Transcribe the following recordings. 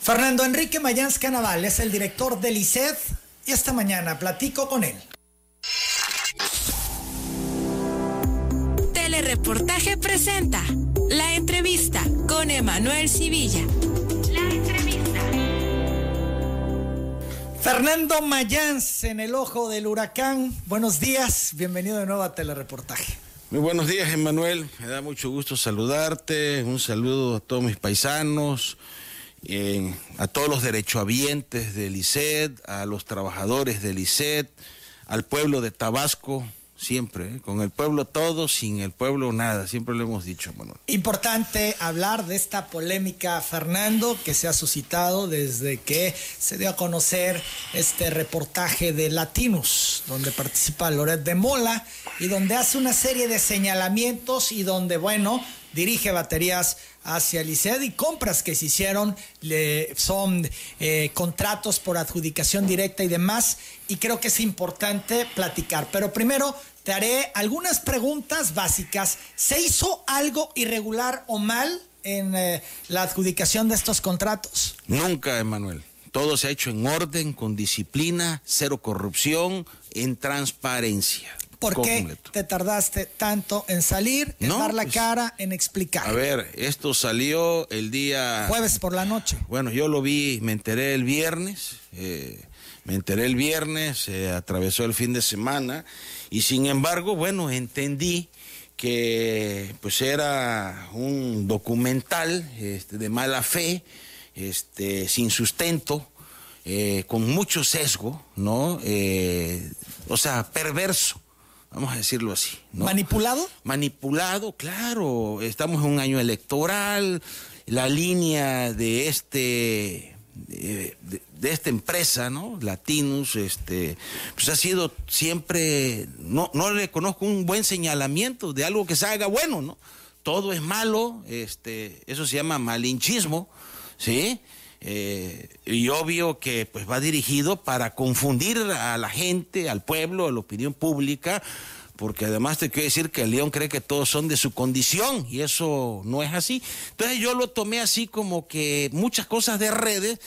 Fernando Enrique Mayans Canaval es el director del ICED y esta mañana platico con él. Telereportaje presenta la entrevista con Emanuel Civilla. La entrevista. Fernando Mayans en el ojo del huracán. Buenos días, bienvenido de nuevo a Telereportaje. Muy buenos días, Emanuel. Me da mucho gusto saludarte. Un saludo a todos mis paisanos, a todos los derechohabientes del ICED, a los trabajadores del ICED, al pueblo de Tabasco, siempre, ¿eh? con el pueblo todo, sin el pueblo nada, siempre lo hemos dicho, Manuel. Importante hablar de esta polémica, Fernando, que se ha suscitado desde que se dio a conocer este reportaje de Latinos, donde participa Loret de Mola y donde hace una serie de señalamientos y donde, bueno, dirige baterías hacia el ICED y compras que se hicieron son eh, contratos por adjudicación directa y demás y creo que es importante platicar. Pero primero te haré algunas preguntas básicas. ¿Se hizo algo irregular o mal en eh, la adjudicación de estos contratos? Nunca, Emanuel. Todo se ha hecho en orden, con disciplina, cero corrupción, en transparencia. ¿Por qué te tardaste tanto en salir, en dar la cara, en explicar? A ver, esto salió el día... Jueves por la noche. Bueno, yo lo vi, me enteré el viernes, eh, me enteré el viernes, se atravesó el fin de semana y sin embargo, bueno, entendí que pues era un documental este, de mala fe, este, sin sustento, eh, con mucho sesgo, ¿no? Eh, o sea, perverso vamos a decirlo así. ¿Manipulado? Manipulado, claro. Estamos en un año electoral. La línea de este de, esta empresa, ¿no? Latinus, este, pues ha sido siempre, no, no le conozco un buen señalamiento de algo que se haga bueno, ¿no? Todo es malo, este, eso se llama malinchismo, ¿sí? Eh, y obvio que pues va dirigido para confundir a la gente, al pueblo, a la opinión pública, porque además te quiero decir que el león cree que todos son de su condición y eso no es así. Entonces yo lo tomé así como que muchas cosas de redes,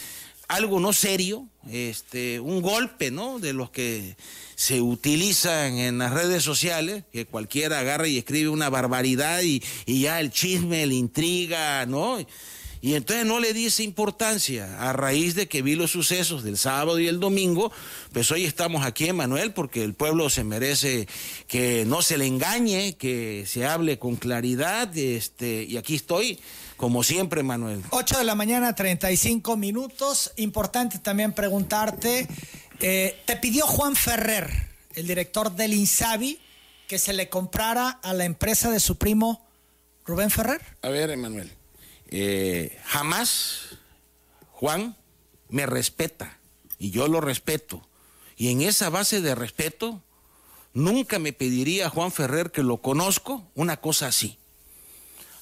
algo no serio, este, un golpe, ¿no? De los que se utilizan en las redes sociales, que cualquiera agarra y escribe una barbaridad y, y ya el chisme, la intriga, ¿no? Y entonces no le di esa importancia. A raíz de que vi los sucesos del sábado y el domingo, pues hoy estamos aquí, Manuel, porque el pueblo se merece que no se le engañe, que se hable con claridad. Este, y aquí estoy, como siempre, Manuel. 8 de la mañana, 35 minutos. Importante también preguntarte, eh, ¿te pidió Juan Ferrer, el director del INSABI, que se le comprara a la empresa de su primo Rubén Ferrer? A ver, Emanuel. Eh, jamás Juan me respeta y yo lo respeto. Y en esa base de respeto, nunca me pediría Juan Ferrer, que lo conozco, una cosa así.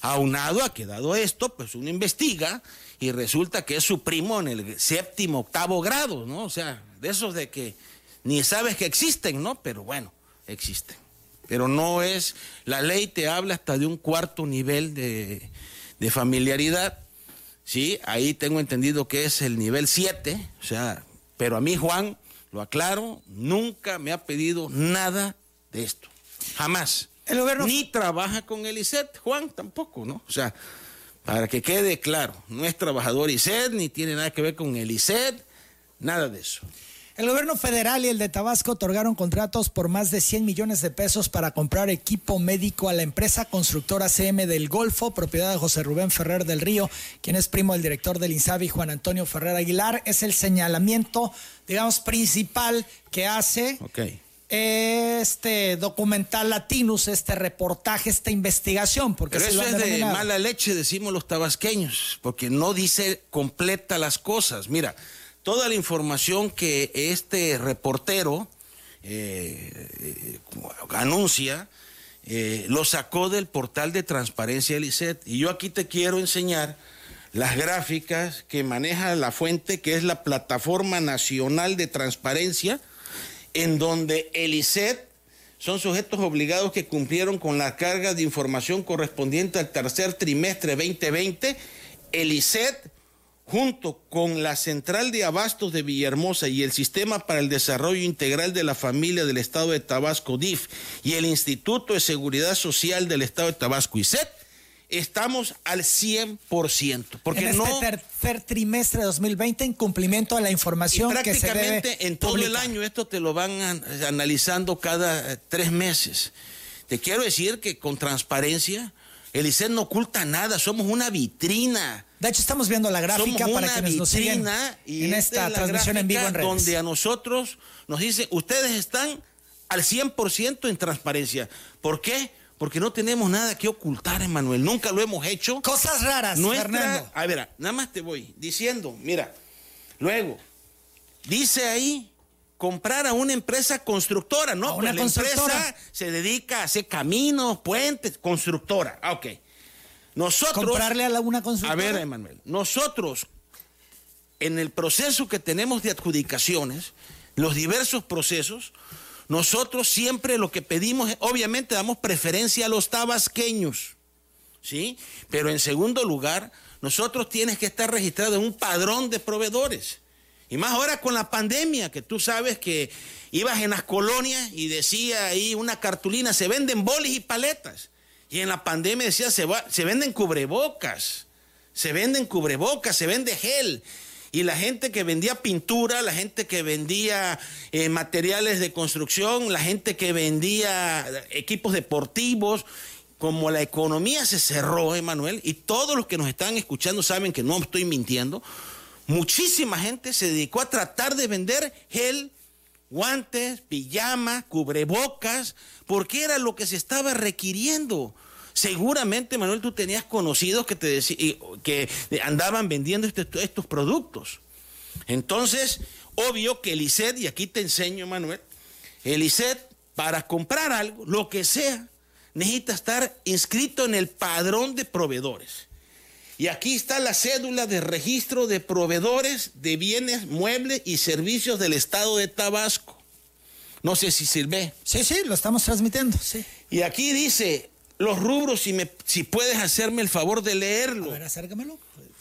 Aunado a que dado esto, pues uno investiga y resulta que es su primo en el séptimo, octavo grado, ¿no? O sea, de esos de que ni sabes que existen, ¿no? Pero bueno, existen. Pero no es, la ley te habla hasta de un cuarto nivel de, de familiaridad, ¿sí? Ahí tengo entendido que es el nivel 7, o sea, pero a mí Juan, lo aclaro, nunca me ha pedido nada de esto, jamás. El gobierno... Ni trabaja con el ISET, Juan tampoco, ¿no? O sea, para que quede claro, no es trabajador ISET, ni tiene nada que ver con el ISET, nada de eso. El gobierno federal y el de Tabasco otorgaron contratos por más de 100 millones de pesos para comprar equipo médico a la empresa constructora CM del Golfo, propiedad de José Rubén Ferrer del Río, quien es primo del director del INSABI, Juan Antonio Ferrer Aguilar. Es el señalamiento, digamos, principal que hace este documental Latinus, este reportaje, esta investigación. Porque Pero eso es de mala leche, decimos los tabasqueños, porque no dice completa las cosas. Mira toda la información que este reportero eh, eh, anuncia, eh, lo sacó del portal de transparencia del ICET. Y yo aquí te quiero enseñar las gráficas que maneja la fuente, que es la Plataforma Nacional de Transparencia, en donde el ICET son sujetos obligados que cumplieron con la carga de información correspondiente al tercer trimestre 2020. El ICET junto con la Central de Abastos de Villahermosa y el Sistema para el Desarrollo Integral de la Familia del Estado de Tabasco, DIF, y el Instituto de Seguridad Social del Estado de Tabasco, ISET, estamos al 100%. Porque en este no, tercer trimestre de 2020, en cumplimiento a la información que se debe en todo el año esto te lo van an- analizando cada eh, tres meses. Te quiero decir que con transparencia, el ICET no oculta nada, somos una vitrina. De hecho, estamos viendo la gráfica Somos para quienes nos siguen y en esta esta transmisión en vivo en redes. Donde a nosotros nos dice, ustedes están al 100% en transparencia. ¿Por qué? Porque no tenemos nada que ocultar, Emanuel. Nunca lo hemos hecho. Cosas raras, Nuestra, Fernando. a ver, nada más te voy diciendo, mira, luego, dice ahí comprar a una empresa constructora, ¿no? A una Pues la constructora. empresa se dedica a hacer caminos, puentes, constructora. Ah, ok. Nosotros. Comprarle a la- una constructora. A ver, Emanuel, nosotros, en el proceso que tenemos de adjudicaciones, los diversos procesos, nosotros siempre lo que pedimos, obviamente damos preferencia a los tabasqueños, ¿sí? Pero en segundo lugar, nosotros tienes que estar registrados en un padrón de proveedores. Y más ahora con la pandemia, que tú sabes que ibas en las colonias y decía ahí una cartulina, se venden bolis y paletas. Y en la pandemia decía, se, va- se venden cubrebocas, se venden cubrebocas, se vende gel. Y la gente que vendía pintura, la gente que vendía eh, materiales de construcción, la gente que vendía equipos deportivos, como la economía se cerró, Emanuel, y todos los que nos están escuchando saben que no estoy mintiendo, muchísima gente se dedicó a tratar de vender gel, guantes, pijama, cubrebocas, porque era lo que se estaba requiriendo. Seguramente, Manuel, tú tenías conocidos que te que andaban vendiendo este- estos productos. Entonces, obvio que el ICET, y aquí te enseño, Manuel, el ICET, para comprar algo, lo que sea, necesita estar inscrito en el padrón de proveedores. Y aquí está la cédula de registro de proveedores de bienes, muebles y servicios del estado de Tabasco. No sé si sirve. Sí, sí, lo estamos transmitiendo, sí. Y aquí dice los rubros, si, me, si puedes hacerme el favor de A leerlo. ver, acércamelo.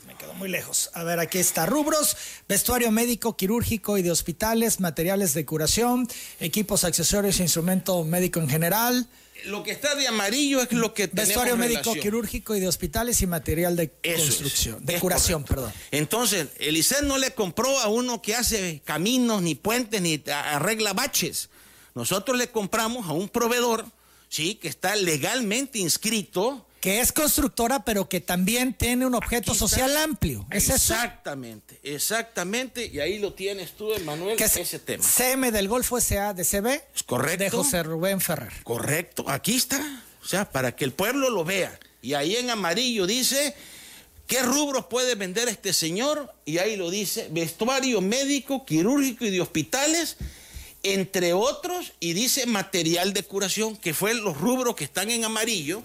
Me quedo muy lejos. A ver, aquí está. Rubros, vestuario médico, quirúrgico y de hospitales, materiales de curación, equipos, accesorios e instrumento médico en general, Lo que está de amarillo es lo que tenemos vestuario médico, relación. quirúrgico y de hospitales y material de Eso es. construcción, de Es curación, correcto. perdón. Entonces, el ICET no le compró a uno que hace caminos, ni puentes, ni a- arregla baches. Nosotros le compramos a un proveedor, ¿sí? Que está legalmente inscrito. Que es constructora, pero que también tiene un objeto social amplio. ¿Es eso? Exactamente, exactamente. Y ahí lo tienes tú, Emanuel, Que es ese tema. CM del Golfo SA de CB. Es correcto. De José Rubén Ferrer. Correcto, aquí está. O sea, para que el pueblo lo vea. Y ahí en amarillo dice, ¿qué rubros puede vender este señor? Y ahí lo dice, vestuario médico, quirúrgico y de hospitales, entre otros, y dice material de curación, que fue los rubros que están en amarillo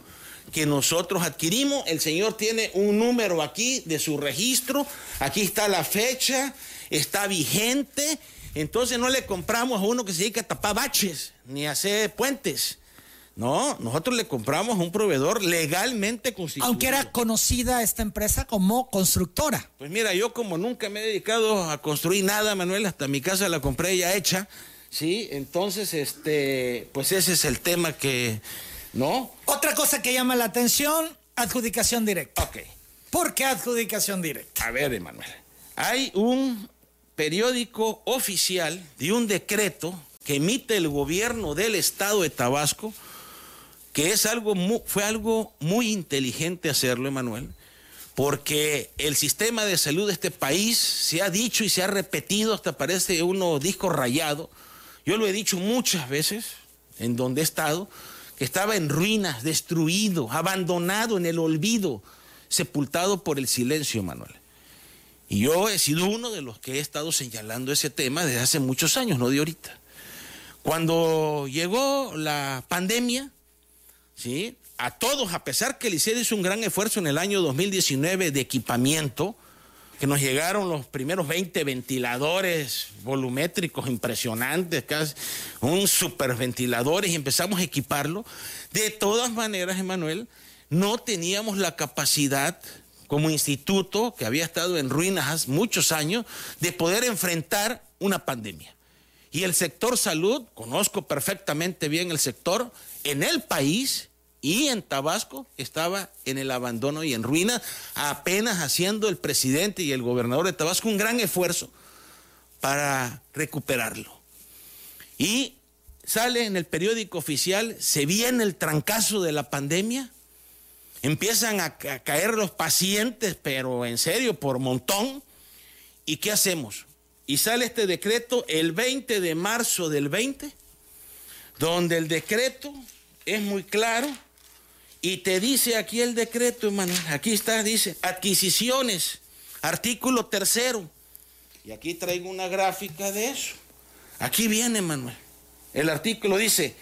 que nosotros adquirimos. El señor tiene un número aquí de su registro, aquí está la fecha, está vigente. Entonces no le compramos a uno que se dedica a tapar baches ni a hacer puentes. No, nosotros le compramos a un proveedor legalmente constituido. Aunque era conocida esta empresa como constructora. Pues mira, yo como nunca me he dedicado a construir nada, Manuel, hasta mi casa la compré ya hecha, ¿sí? Entonces, este, pues ese es el tema que, ¿no? Otra cosa que llama la atención, adjudicación directa. Ok. ¿Por qué adjudicación directa? A ver, Emanuel. Hay un periódico oficial de un decreto que emite el gobierno del estado de Tabasco, que es algo mu- fue algo muy inteligente hacerlo, Emanuel, porque el sistema de salud de este país se ha dicho y se ha repetido, hasta parece uno disco rayado. Yo lo he dicho muchas veces en donde he estado, que estaba en ruinas, destruido, abandonado en el olvido, sepultado por el silencio, Manuel. Y yo he sido uno de los que he estado señalando ese tema desde hace muchos años, no de ahorita. Cuando llegó la pandemia, ¿sí? A todos, a pesar que el ICED hizo un gran esfuerzo en el año 2019 de equipamiento, que nos llegaron los primeros 20 ventiladores volumétricos impresionantes, casi un superventiladores y empezamos a equiparlo. De todas maneras, Emanuel, no teníamos la capacidad como instituto que había estado en ruinas hace muchos años de poder enfrentar una pandemia. Y el sector salud, conozco perfectamente bien el sector, en el país y en Tabasco estaba en el abandono y en ruina, apenas haciendo el presidente y el gobernador de Tabasco un gran esfuerzo para recuperarlo. Y sale en el periódico oficial, se viene el trancazo de la pandemia, empiezan a, caer los pacientes, pero en serio, por montón. ¿Y qué hacemos? Y sale este decreto el 20 de marzo del 20, donde el decreto es muy claro y te dice aquí el decreto, Emanuel, aquí está, dice, adquisiciones, artículo tercero. Y aquí traigo una gráfica de eso. Aquí viene, Manuel. El artículo dice,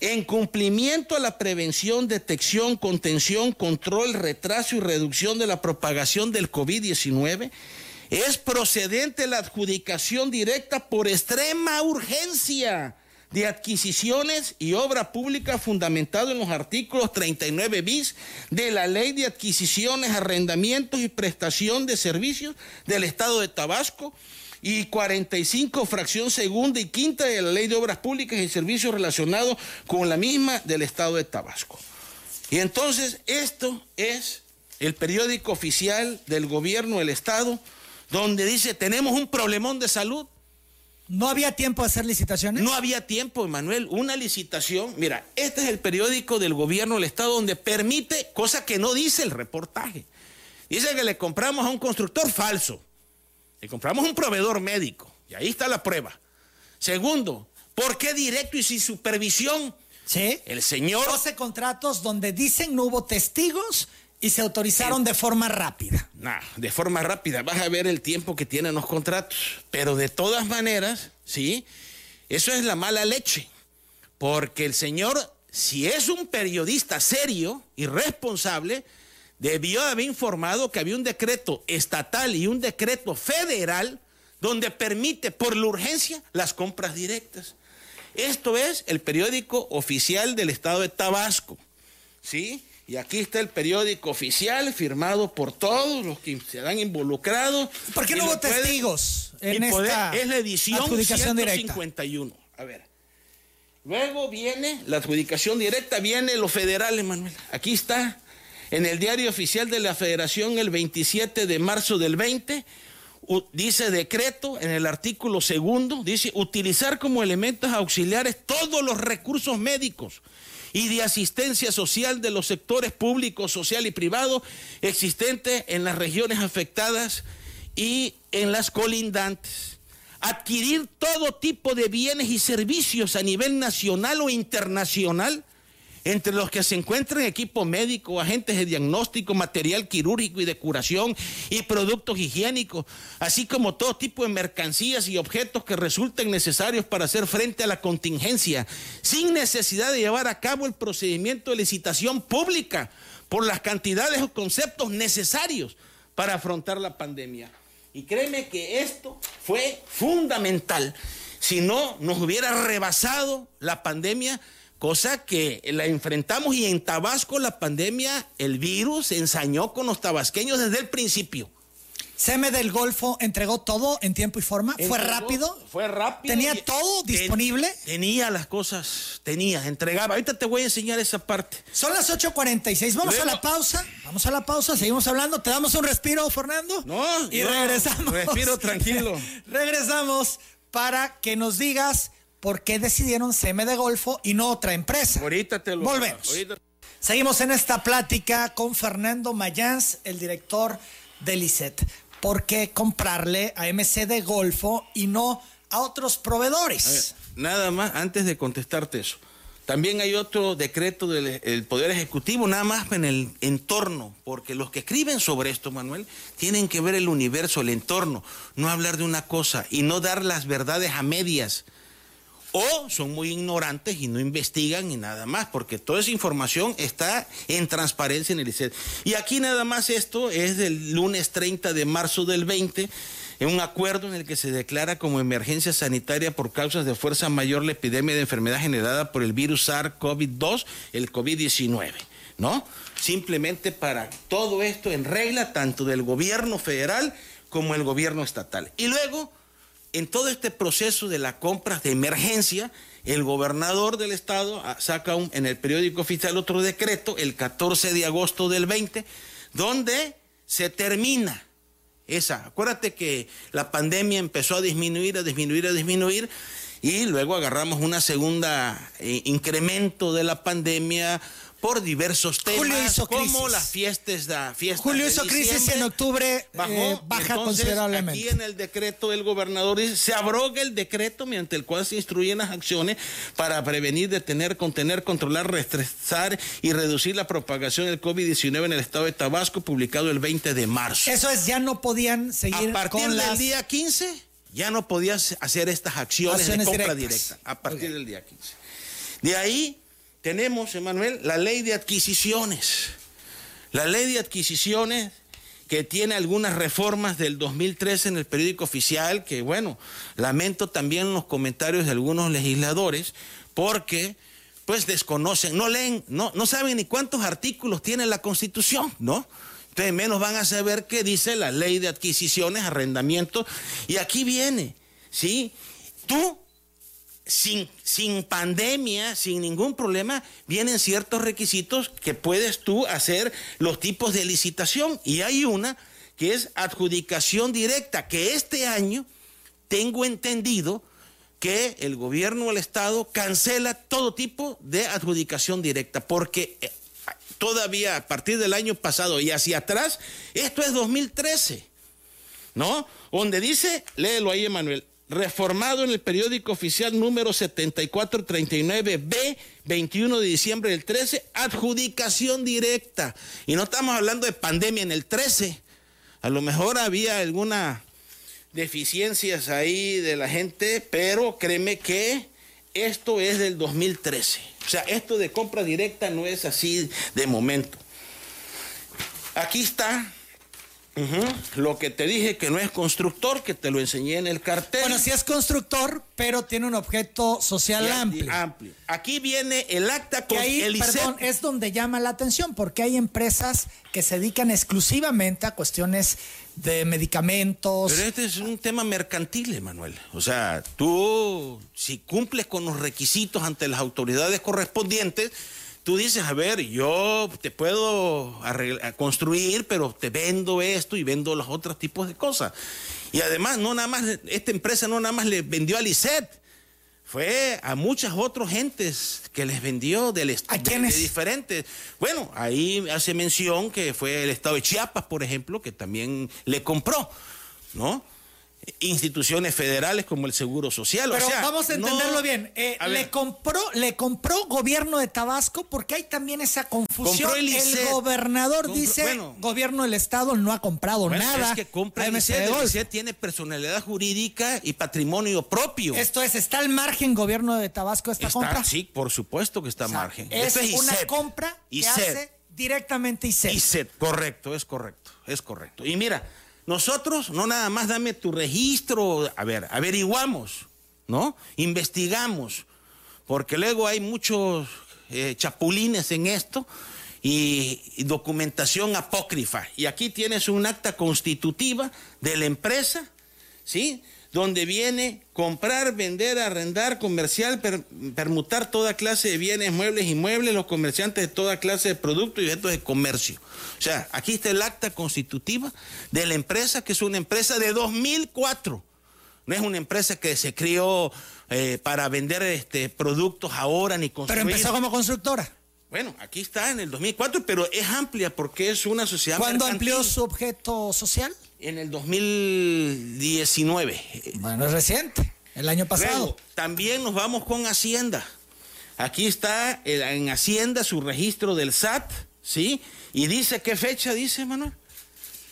en cumplimiento a la prevención, detección, contención, control, retraso y reducción de la propagación del COVID-19, es procedente la adjudicación directa por extrema urgencia de adquisiciones y obra pública fundamentado en los artículos 39 bis de la Ley de Adquisiciones, Arrendamientos y Prestación de Servicios del Estado de Tabasco y 45 fracción segunda y quinta de la Ley de Obras Públicas y Servicios relacionados con la misma del Estado de Tabasco. Y entonces esto es el periódico oficial del gobierno del Estado, donde dice, tenemos un problemón de salud. ¿No había tiempo de hacer licitaciones? No había tiempo, Emanuel. Una licitación, mira, este es el periódico del gobierno del Estado donde permite, cosa que no dice el reportaje. Dice que le compramos a un constructor falso. Le compramos un proveedor médico. Y ahí está la prueba. Segundo, ¿por qué directo y sin supervisión? Sí. El señor. 12 contratos donde dicen no hubo testigos y se autorizaron de forma rápida. Nah, de forma rápida. Vas a ver el tiempo que tienen los contratos. Pero de todas maneras, sí, eso es la mala leche. Porque el señor, si es un periodista serio y responsable, debió haber informado que había un decreto estatal y un decreto federal donde permite por la urgencia las compras directas. Esto es el periódico oficial del estado de Tabasco. ¿Sí? Y aquí está el periódico oficial firmado por todos los que se han involucrado. ¿Por qué no hubo testigos en esta Es la edición 151. A ver. Luego viene la adjudicación directa, viene lo federal, Manuel. Aquí está en el diario oficial de la Federación el 27 de marzo del 20 dice decreto en el artículo segundo, dice utilizar como elementos auxiliares todos los recursos médicos y de asistencia social de los sectores público, social y privado existentes en las regiones afectadas y en las colindantes. Adquirir todo tipo de bienes y servicios a nivel nacional o internacional entre los que se encuentran equipo médico, agentes de diagnóstico, material quirúrgico y de curación y productos higiénicos, así como todo tipo de mercancías y objetos que resulten necesarios para hacer frente a la contingencia, sin necesidad de llevar a cabo el procedimiento de licitación pública por las cantidades o conceptos necesarios para afrontar la pandemia. Y créeme que esto fue fundamental. Si no, nos hubiera rebasado la pandemia cosa que la enfrentamos y en Tabasco la pandemia, el virus se ensañó con los tabasqueños desde el principio. Seme del Golfo entregó todo en tiempo y forma. ¿Fue rápido? Fue rápido. ¿Tenía todo disponible? tenía las cosas, tenía, entregaba. Ahorita te voy a enseñar esa parte. Son las 8.46. Vamos a la pausa. Vamos a la pausa. Seguimos hablando. ¿Te damos un respiro, Fernando? No. Y regresamos. Respiro tranquilo. regresamos para que nos digas por qué decidieron Seme de Golfo y no otra empresa. Ahorita te lo Volvemos. Seguimos en esta plática con Fernando Mayans, el director del ICET. ¿Por qué comprarle a MC de Golfo y no a otros proveedores? nada más, antes de contestarte eso. También hay otro decreto del Poder Ejecutivo, nada más en el entorno, porque los que escriben sobre esto, Manuel, tienen que ver el universo, el entorno, no hablar de una cosa y no dar las verdades a medias o son muy ignorantes y no investigan y nada más, porque toda esa información está en transparencia en el ICET. Y aquí nada más esto es del lunes 30 de marzo del 20, en un acuerdo en el que se declara como emergencia sanitaria por causas de fuerza mayor la epidemia de enfermedad generada por el virus SARS-CoV-2, el COVID-19. ¿no? Simplemente para todo esto en regla, tanto del gobierno federal como el gobierno estatal. Y luego, en todo este proceso de la compra de emergencia, el gobernador del estado ah, saca en el periódico oficial otro decreto el 14 de agosto del 20, donde se termina esa. Acuérdate que la pandemia empezó a disminuir, a disminuir, a disminuir, y luego agarramos una segunda eh, incremento de la pandemia por diversos temas, como las fiestas, da, fiestas Julio hizo crisis en octubre, eh, baja considerablemente. Aquí en el decreto del gobernador dice, se abroga el decreto mediante el cual se instruyen las acciones para prevenir, detener, contener, controlar, restresar y reducir la propagación del COVID-19 en el estado de Tabasco, publicado el 20 de marzo. Eso es, ya no podían seguir A partir del día 15, ya no podías hacer estas acciones, de compra directa. A partir del día 15. De ahí tenemos, Emanuel, la ley de adquisiciones. La ley de adquisiciones que tiene algunas reformas del 2013 en el periódico oficial, que bueno, lamento también los comentarios de algunos legisladores, porque pues desconocen, no leen, no, no saben ni cuántos artículos tiene la Constitución, ¿no? Entonces menos van a saber qué dice la ley de adquisiciones, arrendamiento, y aquí viene, ¿sí? Tú sin, sin pandemia, sin ningún problema, vienen ciertos requisitos que puedes tú hacer los tipos de licitación. Y hay una que es adjudicación directa, que este año tengo entendido que el gobierno del Estado cancela todo tipo de adjudicación directa, porque eh, todavía a partir del año pasado y hacia atrás, esto es 2013, ¿no? Donde dice, léelo ahí, Emanuel, reformado en el periódico oficial número 7439B, 21 de diciembre del 13, adjudicación directa. Y no estamos hablando de pandemia en el 13. A lo mejor había algunas deficiencias ahí de la gente, pero créeme que esto es del 2013. O sea, esto de compra directa no es así de momento. Aquí está lo que te dije que no es constructor, que te lo enseñé en el cartel. Bueno, sí es constructor, pero tiene un objeto social amplio. amplio. Aquí viene el acta con ahí, el Perdón, es donde llama la atención, porque hay empresas que se dedican exclusivamente a cuestiones de medicamentos. Pero este es un tema mercantil, Emanuel. O sea, tú, si cumples con los requisitos ante las autoridades correspondientes, tú dices, a ver, yo te puedo construir, pero te vendo esto y vendo los otros tipos de cosas. Y además, no nada más, esta empresa no nada más le vendió a Lisset, fue a muchas otras gentes que les vendió del ¿A quiénes? de diferentes. Bueno, ahí hace mención que fue el estado de Chiapas, por ejemplo, que también le compró, ¿no? Instituciones federales como el Seguro Social. Pero vamos a entenderlo bien. Eh, le compró, le compró gobierno de Tabasco porque hay también esa confusión. El, gobernador dice, gobierno del estado no ha comprado nada. Es que compra el tiene personalidad jurídica y patrimonio propio. Esto es, ¿está al margen gobierno de Tabasco esta compra? Sí, por supuesto que está al margen. Es, una compra que hace directamente ICET. ICET, correcto, es correcto, es correcto. Y mira, nosotros, no nada más dame tu registro, a ver, averiguamos, ¿no? Investigamos, porque luego hay muchos eh, chapulines en esto y, documentación apócrifa. Y aquí tienes un acta constitutiva de la empresa, ¿sí? Donde viene comprar, vender, arrendar, comercial, permutar toda clase de bienes, muebles, inmuebles, los comerciantes de toda clase de productos y eventos de comercio. O sea, aquí está el acta constitutiva de la empresa, que es una empresa de 2004. No es una empresa que se crió eh, para vender este, productos ahora ni construir. Pero empezó como constructora. Bueno, aquí está en el 2004, pero es amplia porque es una sociedad ¿Cuándo amplió su objeto social? En el 2019. Bueno, es reciente, el año pasado. también nos vamos con Hacienda. Aquí está en Hacienda su registro del SAT, ¿sí? Y dice, ¿qué fecha dice, Manuel?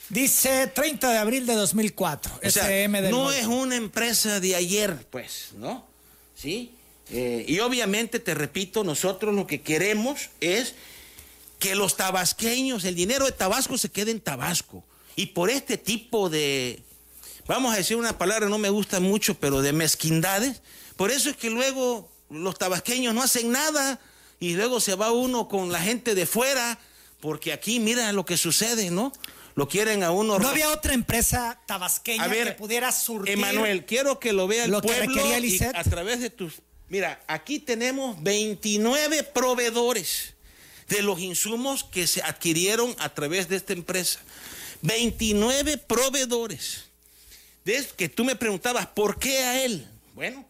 Dice 30 de abril de 2004. O sea, no es una empresa de ayer, pues, ¿no? ¿Sí? Eh, y obviamente, te repito, nosotros lo que queremos es que los tabasqueños, el dinero de Tabasco se quede en Tabasco. Y por este tipo de, vamos a decir una palabra, no me gusta mucho, pero de mezquindades, por eso es que luego los tabasqueños no hacen nada y luego se va uno con la gente de fuera, porque aquí mira lo que sucede, ¿no? Lo quieren a uno. No había otra empresa tabasqueña ver, que pudiera surtir. Emanuel, quiero que lo vea el lo que pueblo el y a través de tus... Mira, aquí tenemos 29 proveedores de los insumos que se adquirieron a través de esta empresa. 29 proveedores. De que tú me preguntabas, ¿por qué a él? Bueno,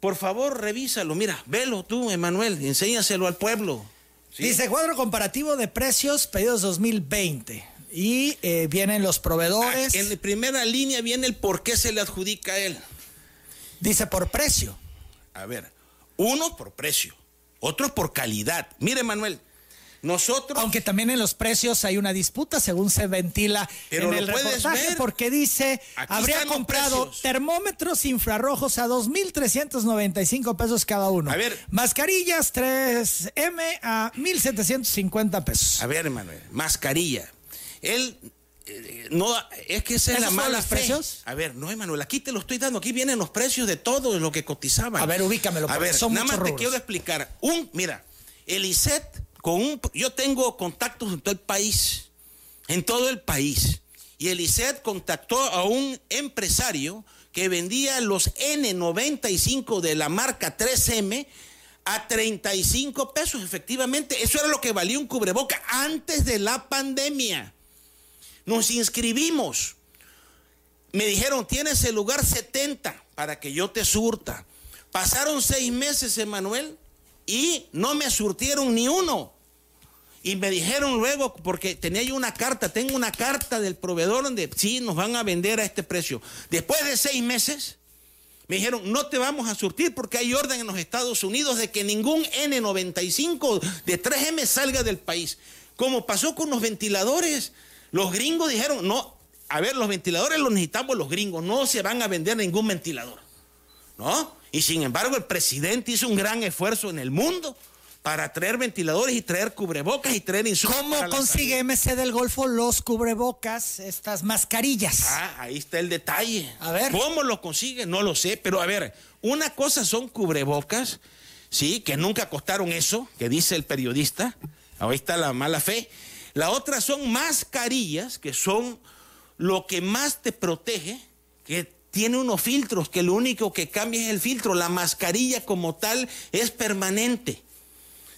por favor, revísalo. Mira, velo tú, Emanuel, enséñaselo al pueblo. ¿sí? Dice cuadro comparativo de precios pedidos 2020. Y eh, vienen los proveedores. Ah, En la primera línea viene el por qué se le adjudica a él. Dice por precio. A ver, uno por precio, otro por calidad. Mire, Manuel, nosotros. Aunque también en los precios hay una disputa, según se ventila Pero en el reportaje, ver. porque dice, Aquí habría comprado precios. termómetros infrarrojos a 2.395 pesos cada uno. A ver. Mascarillas 3M a 1.750 pesos. A ver, Manuel, mascarilla. Él. eh, No, es que esa es ¿Esos la mala los fe. precios? A ver, no, Emanuel, aquí te lo estoy dando. Aquí vienen los precios de todo lo que cotizaban. A ver, ubícamelo, A ver, son nada más te quiero explicar. Un, mira, el ISET con un, yo tengo contactos en todo el país, en todo el país. Y el contactó a un empresario que vendía los N95 de la marca 3M a 35 pesos, efectivamente. Eso era lo que valía un cubreboca antes de la pandemia. Nos inscribimos. Me dijeron, tienes el lugar 70 para que yo te surta. Pasaron seis meses, Emanuel, y no me surtieron ni uno. Y me dijeron luego, porque tenía yo una carta, tengo una carta del proveedor donde sí nos van a vender a este precio. Después de seis meses, me dijeron, no te vamos a surtir porque hay orden en los Estados Unidos de que ningún N95 de 3M salga del país. Como pasó con los ventiladores, los gringos dijeron, no, a ver, los ventiladores los necesitamos los gringos, no se van a vender ningún ventilador. ¿No? Y sin embargo, el presidente hizo un gran esfuerzo en el mundo para traer ventiladores y traer cubrebocas y traer insumos. ¿Cómo consigue. MC del Golfo los cubrebocas, estas mascarillas? Ah, ahí está el detalle. A ver. ¿Cómo lo consigue? No lo sé, pero a ver, una cosa son cubrebocas, sí, que nunca costaron eso, que dice el periodista. Ahí está la mala fe. La otra son mascarillas, que son lo que más te protege, que tiene unos filtros, que lo único que cambia es el filtro. La mascarilla como tal es permanente.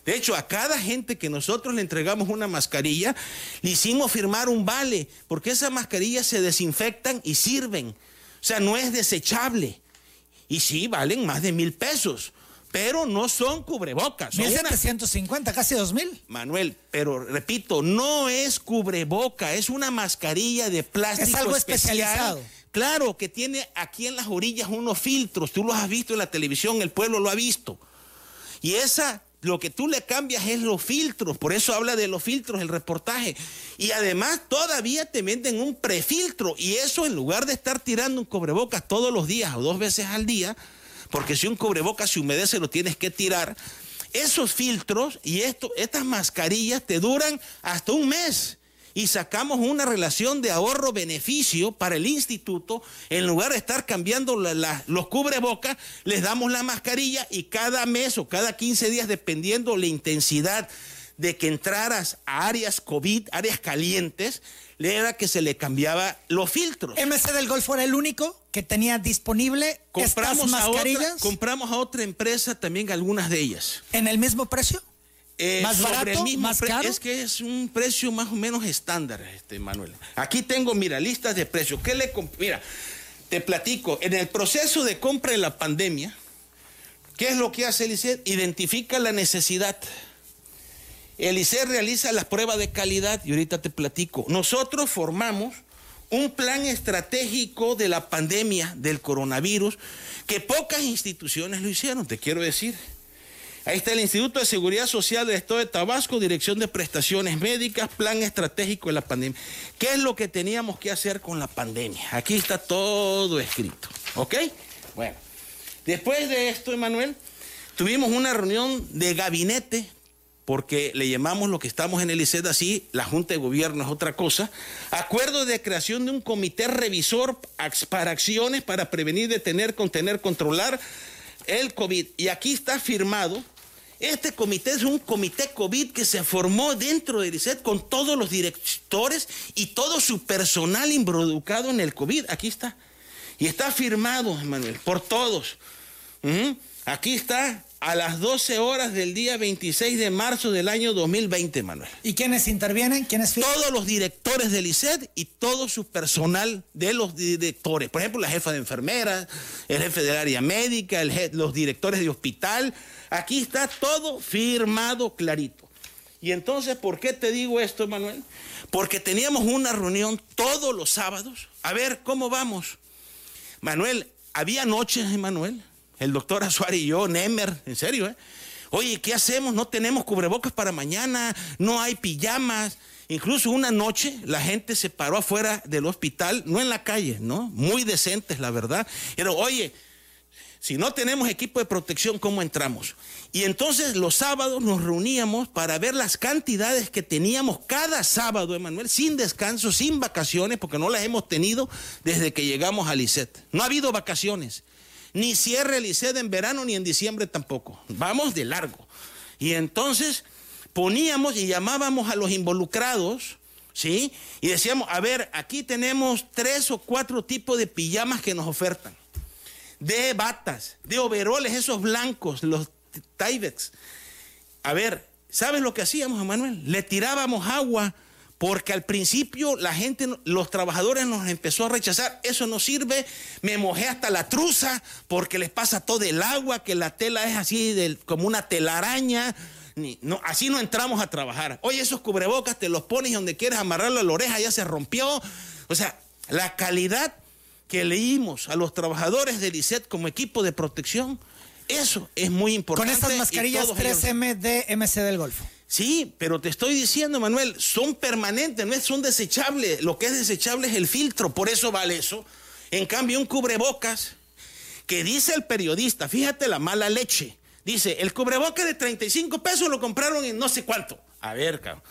De hecho, a cada gente que nosotros le entregamos una mascarilla, le hicimos firmar un vale, porque esas mascarillas se desinfectan y sirven. O sea, no es desechable. Y sí, valen más de mil pesos, pero no son cubrebocas. son una- 1750, casi 2000. Manuel, pero repito, no es cubreboca, es una mascarilla de plástico Es algo especial. especializado. Claro, que tiene aquí en las orillas unos filtros, tú los has visto en la televisión, el pueblo lo ha visto. Y esa, lo que tú le cambias es los filtros, por eso habla de los filtros el reportaje. Y además todavía te venden un prefiltro y eso en lugar de estar tirando un cubrebocas todos los días o dos veces al día, porque si un cubrebocas se humedece lo tienes que tirar, esos filtros y esto, estas mascarillas te duran hasta un mes. Y sacamos una relación de ahorro-beneficio para el instituto. En lugar de estar cambiando la- la- los cubrebocas, les damos la mascarilla y cada mes o cada 15 días, dependiendo la intensidad de que entraras a áreas COVID, áreas calientes, le era que se le cambiaba los filtros. MC del Golfo era el único que tenía disponible Compramos estas a, otra, mascarillas compramos a otra empresa también algunas de ellas. en el mismo precio. Eh, ¿Más sobre barato? ¿Más caro? Es que es un precio más o menos estándar, este Manuel. Aquí tengo, mira, listas de precios. ¿Qué le Mira, te platico. En el proceso de compra de la pandemia, ¿qué es lo que hace el ICER? Identifica la necesidad. El ICER realiza las pruebas de calidad y ahorita te platico. Nosotros formamos un plan estratégico de la pandemia del coronavirus que pocas instituciones lo hicieron, te quiero decir. Ahí está el Instituto de Seguridad Social del Estado de Tabasco, Dirección de Prestaciones Médicas, Plan Estratégico de la Pandemia. ¿Qué es lo que teníamos que hacer con la pandemia? Aquí está todo escrito. ¿Ok? Bueno, después de esto, Emanuel, tuvimos una reunión de gabinete, porque le llamamos lo que estamos en el ICED así, la Junta de Gobierno es otra cosa. Acuerdo de creación de un comité revisor para acciones para prevenir, detener, contener, controlar el COVID. Y aquí está firmado Este comité es un comité COVID que se formó dentro de ICET con todos los directores y todo su personal involucrado en el COVID. Aquí está. Y está firmado, Manuel, por todos. Aquí está a las 12 horas del día 26 de marzo del año 2020, Manuel. ¿Y quiénes intervienen? ¿Quiénes? Todos los directores del ICED y todo su personal de los directores. Por ejemplo, la jefa de enfermeras, el jefe del área médica, los directores de hospital. Aquí está todo firmado clarito. Y entonces, ¿por qué te digo esto, Manuel? Porque teníamos una reunión todos los sábados. A ver, ¿cómo vamos? Manuel, había noches, Manuel, el doctor Azuari y yo, Nemer, en serio, ¿eh? Oye, ¿qué hacemos? No tenemos cubrebocas para mañana, no hay pijamas. Incluso una noche la gente se paró afuera del hospital, no en la calle, ¿no? Muy decentes, la verdad. Pero, oye, si no tenemos equipo de protección, ¿cómo entramos? Y entonces los sábados nos reuníamos para ver las cantidades que teníamos cada sábado, Emanuel, sin descanso, sin vacaciones, porque no las hemos tenido desde que llegamos a Lisset. No ha habido vacaciones ni cierre el ICED en verano ni en diciembre tampoco. Vamos de largo. Y entonces poníamos y llamábamos a los involucrados, ¿sí? Y decíamos, a ver, aquí tenemos tres o cuatro tipos de pijamas que nos ofertan. De batas, de overoles, esos blancos, los Tyvex. A ver, ¿sabes lo que hacíamos, Manuel? Le tirábamos agua porque al principio la gente, los trabajadores nos empezó a rechazar, eso no sirve, me mojé hasta la truza porque les pasa todo el agua, que la tela es así como una telaraña, no, así no entramos a trabajar. Oye, esos cubrebocas te los pones donde quieres amarrarlo a la oreja, ya se rompió. O sea, la calidad que leímos a los trabajadores del ICET como equipo de protección, eso es muy importante. Con estas mascarillas 3M de MC del Golfo. Sí, pero te estoy diciendo, Manuel, son permanentes, no son desechables. Lo que es desechable es el filtro, por eso vale eso. En cambio, un cubrebocas que dice el periodista, fíjate la mala leche. Dice, el cubrebocas de 35 pesos lo compraron en no sé cuánto. A ver, cabrón.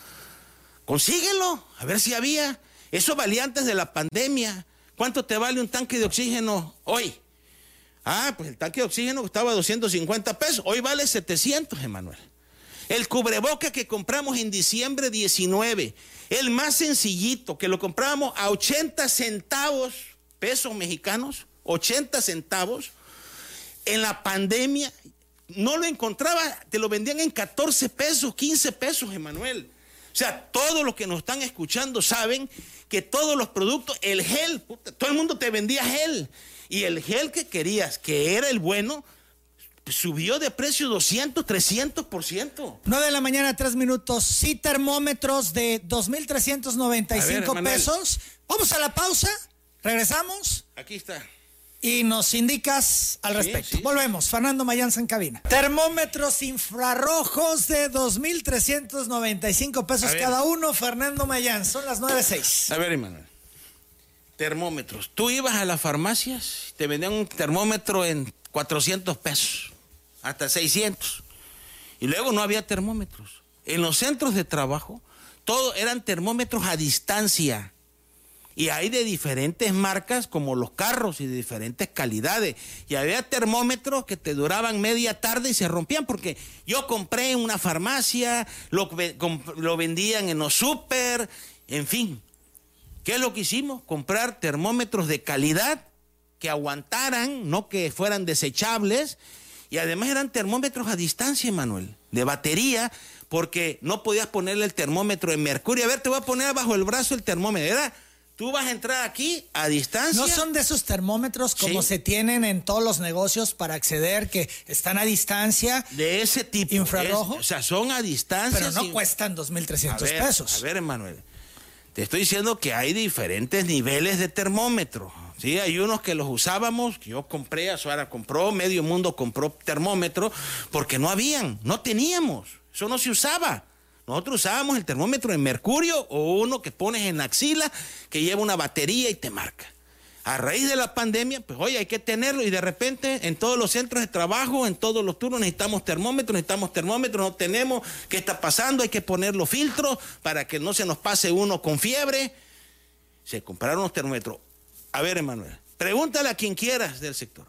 Consíguelo, a ver si había. Eso valía antes de la pandemia. ¿Cuánto te vale un tanque de oxígeno hoy? Ah, pues el tanque de oxígeno costaba 250 pesos. Hoy vale 700, Emanuel. El cubreboca que compramos en diciembre 19, el más sencillito, que lo compramos a 80 centavos pesos mexicanos, 80 centavos, en la pandemia no lo encontraba, te lo vendían en 14 pesos, 15 pesos, Emanuel. O sea, todos los que nos están escuchando saben que todos los productos, el gel, todo el mundo te vendía gel. Y el gel que querías, que era el bueno, subió de precio 200, 300%. 9 de la mañana, 3 minutos. Sí, termómetros de 2.395 pesos. Vamos a la pausa. Regresamos. Aquí está. Y nos indicas al respecto. Volvemos. Fernando Mayanza en cabina. Termómetros infrarrojos de 2.395 pesos cada uno. Fernando Mayán. Son las 9.06. A ver, Emanuel. Termómetros. Tú ibas a las farmacias, te vendían un termómetro en 400 pesos hasta 600. Y luego no había termómetros. En los centros de trabajo, todo eran termómetros a distancia. Y hay de diferentes marcas, como los carros, y de diferentes calidades. Y había termómetros que te duraban media tarde y se rompían, porque yo compré en una farmacia, lo, lo vendían en los super, en fin. ¿Qué es lo que hicimos? Comprar termómetros de calidad que aguantaran, no que fueran desechables y además eran termómetros a distancia, Manuel, de batería, porque no podías ponerle el termómetro en mercurio. A ver, te voy a poner bajo el brazo el termómetro. Era, tú vas a entrar aquí a distancia. No son de esos termómetros como se tienen en todos los negocios para acceder, que están a distancia. De ese tipo. Infrarrojo. o sea, son a distancia. Pero no cuestan 2.300 pesos. A ver, Emanuel. Te estoy diciendo que hay diferentes niveles de termómetro. Sí, hay unos que los usábamos, yo compré, Azuara compró, medio mundo compró termómetro, porque no habían, no teníamos, eso no se usaba. Nosotros usábamos el termómetro en mercurio o uno que pones en la axila, que lleva una batería y te marca. A raíz de la pandemia, pues oye, hay que tenerlo y de repente en todos los centros de trabajo, en todos los turnos necesitamos termómetros, necesitamos termómetros, no tenemos, ¿qué está pasando? Hay que poner los filtros para que no se nos pase uno con fiebre. Se compraron los termómetros. A ver, Emanuel, pregúntale a quien quieras del sector.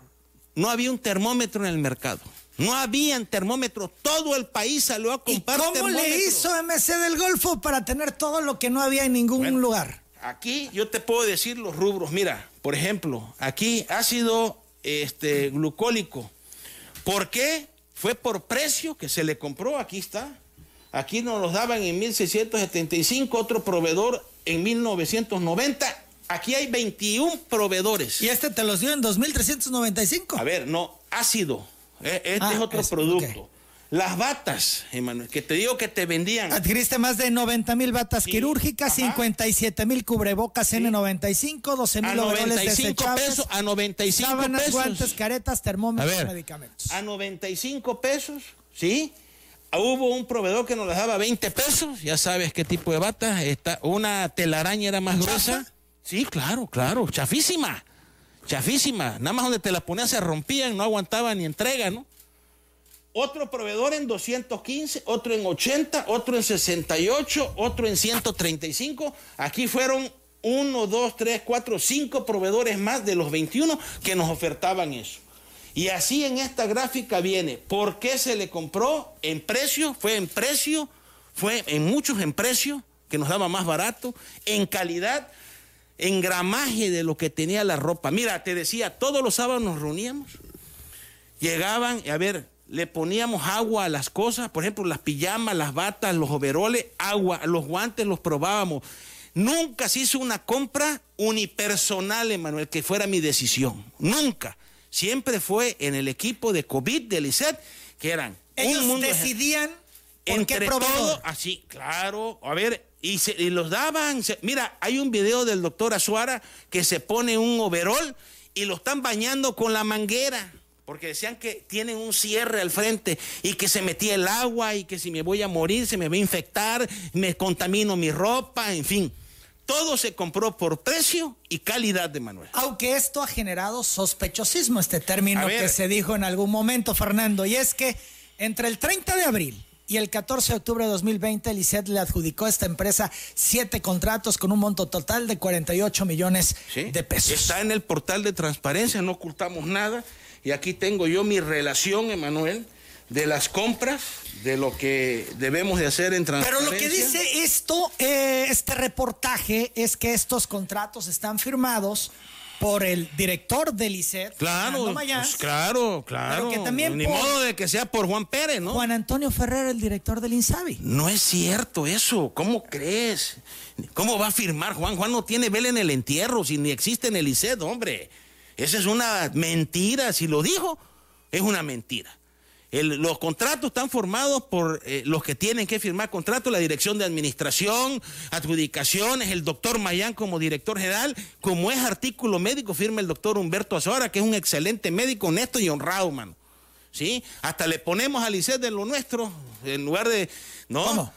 No había un termómetro en el mercado. No habían termómetros. Todo el país salió a comprar ¿Y cómo le hizo MC del Golfo para tener todo lo que no había en ningún lugar? Aquí yo te puedo decir los rubros. Mira, por ejemplo, aquí ácido este, glucólico. ¿Por qué? Fue por precio que se le compró. Aquí está. Aquí nos los daban en 1675, otro proveedor en 1990. Aquí hay 21 proveedores. ¿Y este te los dio en 2395? A ver, no, ácido. Eh, este ah, es otro producto. Las batas, Emanuel, que te digo que te vendían. Adquiriste más de 90 mil batas quirúrgicas, 57 mil cubrebocas N95, 12 mil overoles pesos, a 95 Sábanas, pesos. guantes, caretas, termómetros, medicamentos. A 95 pesos, ¿sí? Hubo un proveedor que nos las daba 20 pesos, ya sabes qué tipo de bata. Está, una telaraña era más gruesa. Sí, claro, claro, chafísima chafísima, nada más donde te la ponías se rompían, no aguantaban ni entrega, ¿no? Otro proveedor en 215, otro en 80, otro en 68, otro en 135. Aquí fueron uno, dos, tres, cuatro, cinco proveedores más de los 21 que nos ofertaban eso. Y así en esta gráfica viene, ¿por qué se le compró? En precio, fue en precio, fue en muchos en precio, que nos daba más barato, en calidad, en gramaje de lo que tenía la ropa. Mira, te decía, todos los sábados nos reuníamos, llegaban, a ver, le poníamos agua a las cosas, por ejemplo, las pijamas, las batas, los overoles, agua, los guantes los probábamos. Nunca se hizo una compra unipersonal, Emanuel, que fuera mi decisión. Nunca. Siempre fue en el equipo de COVID de Lisset, que eran. Ellos decidían entre todo, así, claro. A ver, y, se, los daban. mira, hay un video del doctor Azuara que se pone un overol y lo están bañando con la manguera. Porque decían que tienen un cierre al frente y que se metía el agua y que si me voy a morir se me va a infectar, me contamino mi ropa, en fin. Todo se compró por precio y calidad de Manuel. Aunque esto ha generado sospechosismo, este término que se dijo en algún momento, Fernando, y es que entre el 30 de abril y el 14 de octubre de 2020 el le adjudicó a esta empresa siete contratos con un monto total de 48 millones de pesos. Está en el portal de transparencia, no ocultamos nada. Y aquí tengo yo mi relación, Emanuel, de las compras, de lo que debemos de hacer en transparencia. Pero lo que dice esto, eh, este reportaje, es que estos contratos están firmados por el director del ICET, claro, pues claro, claro. que también Ni modo de que sea por Juan Pérez, ¿no? Juan Antonio Ferrer, el director del INSABI. No es cierto eso, ¿cómo crees? ¿Cómo va a firmar Juan? Juan no tiene vela en el entierro, si ni existe en el ICET, hombre. Esa es una mentira, si lo dijo, es una mentira los contratos están formados por eh, los que tienen que firmar contratos, la dirección de administración, adjudicaciones, el doctor Mayán como director general, como es artículo médico, firma el doctor Humberto Azora, que es un excelente médico, honesto y honrado, mano. ¿Sí? Hasta le ponemos a Lisset de lo nuestro, en lugar de. ¿No? ¿Cómo?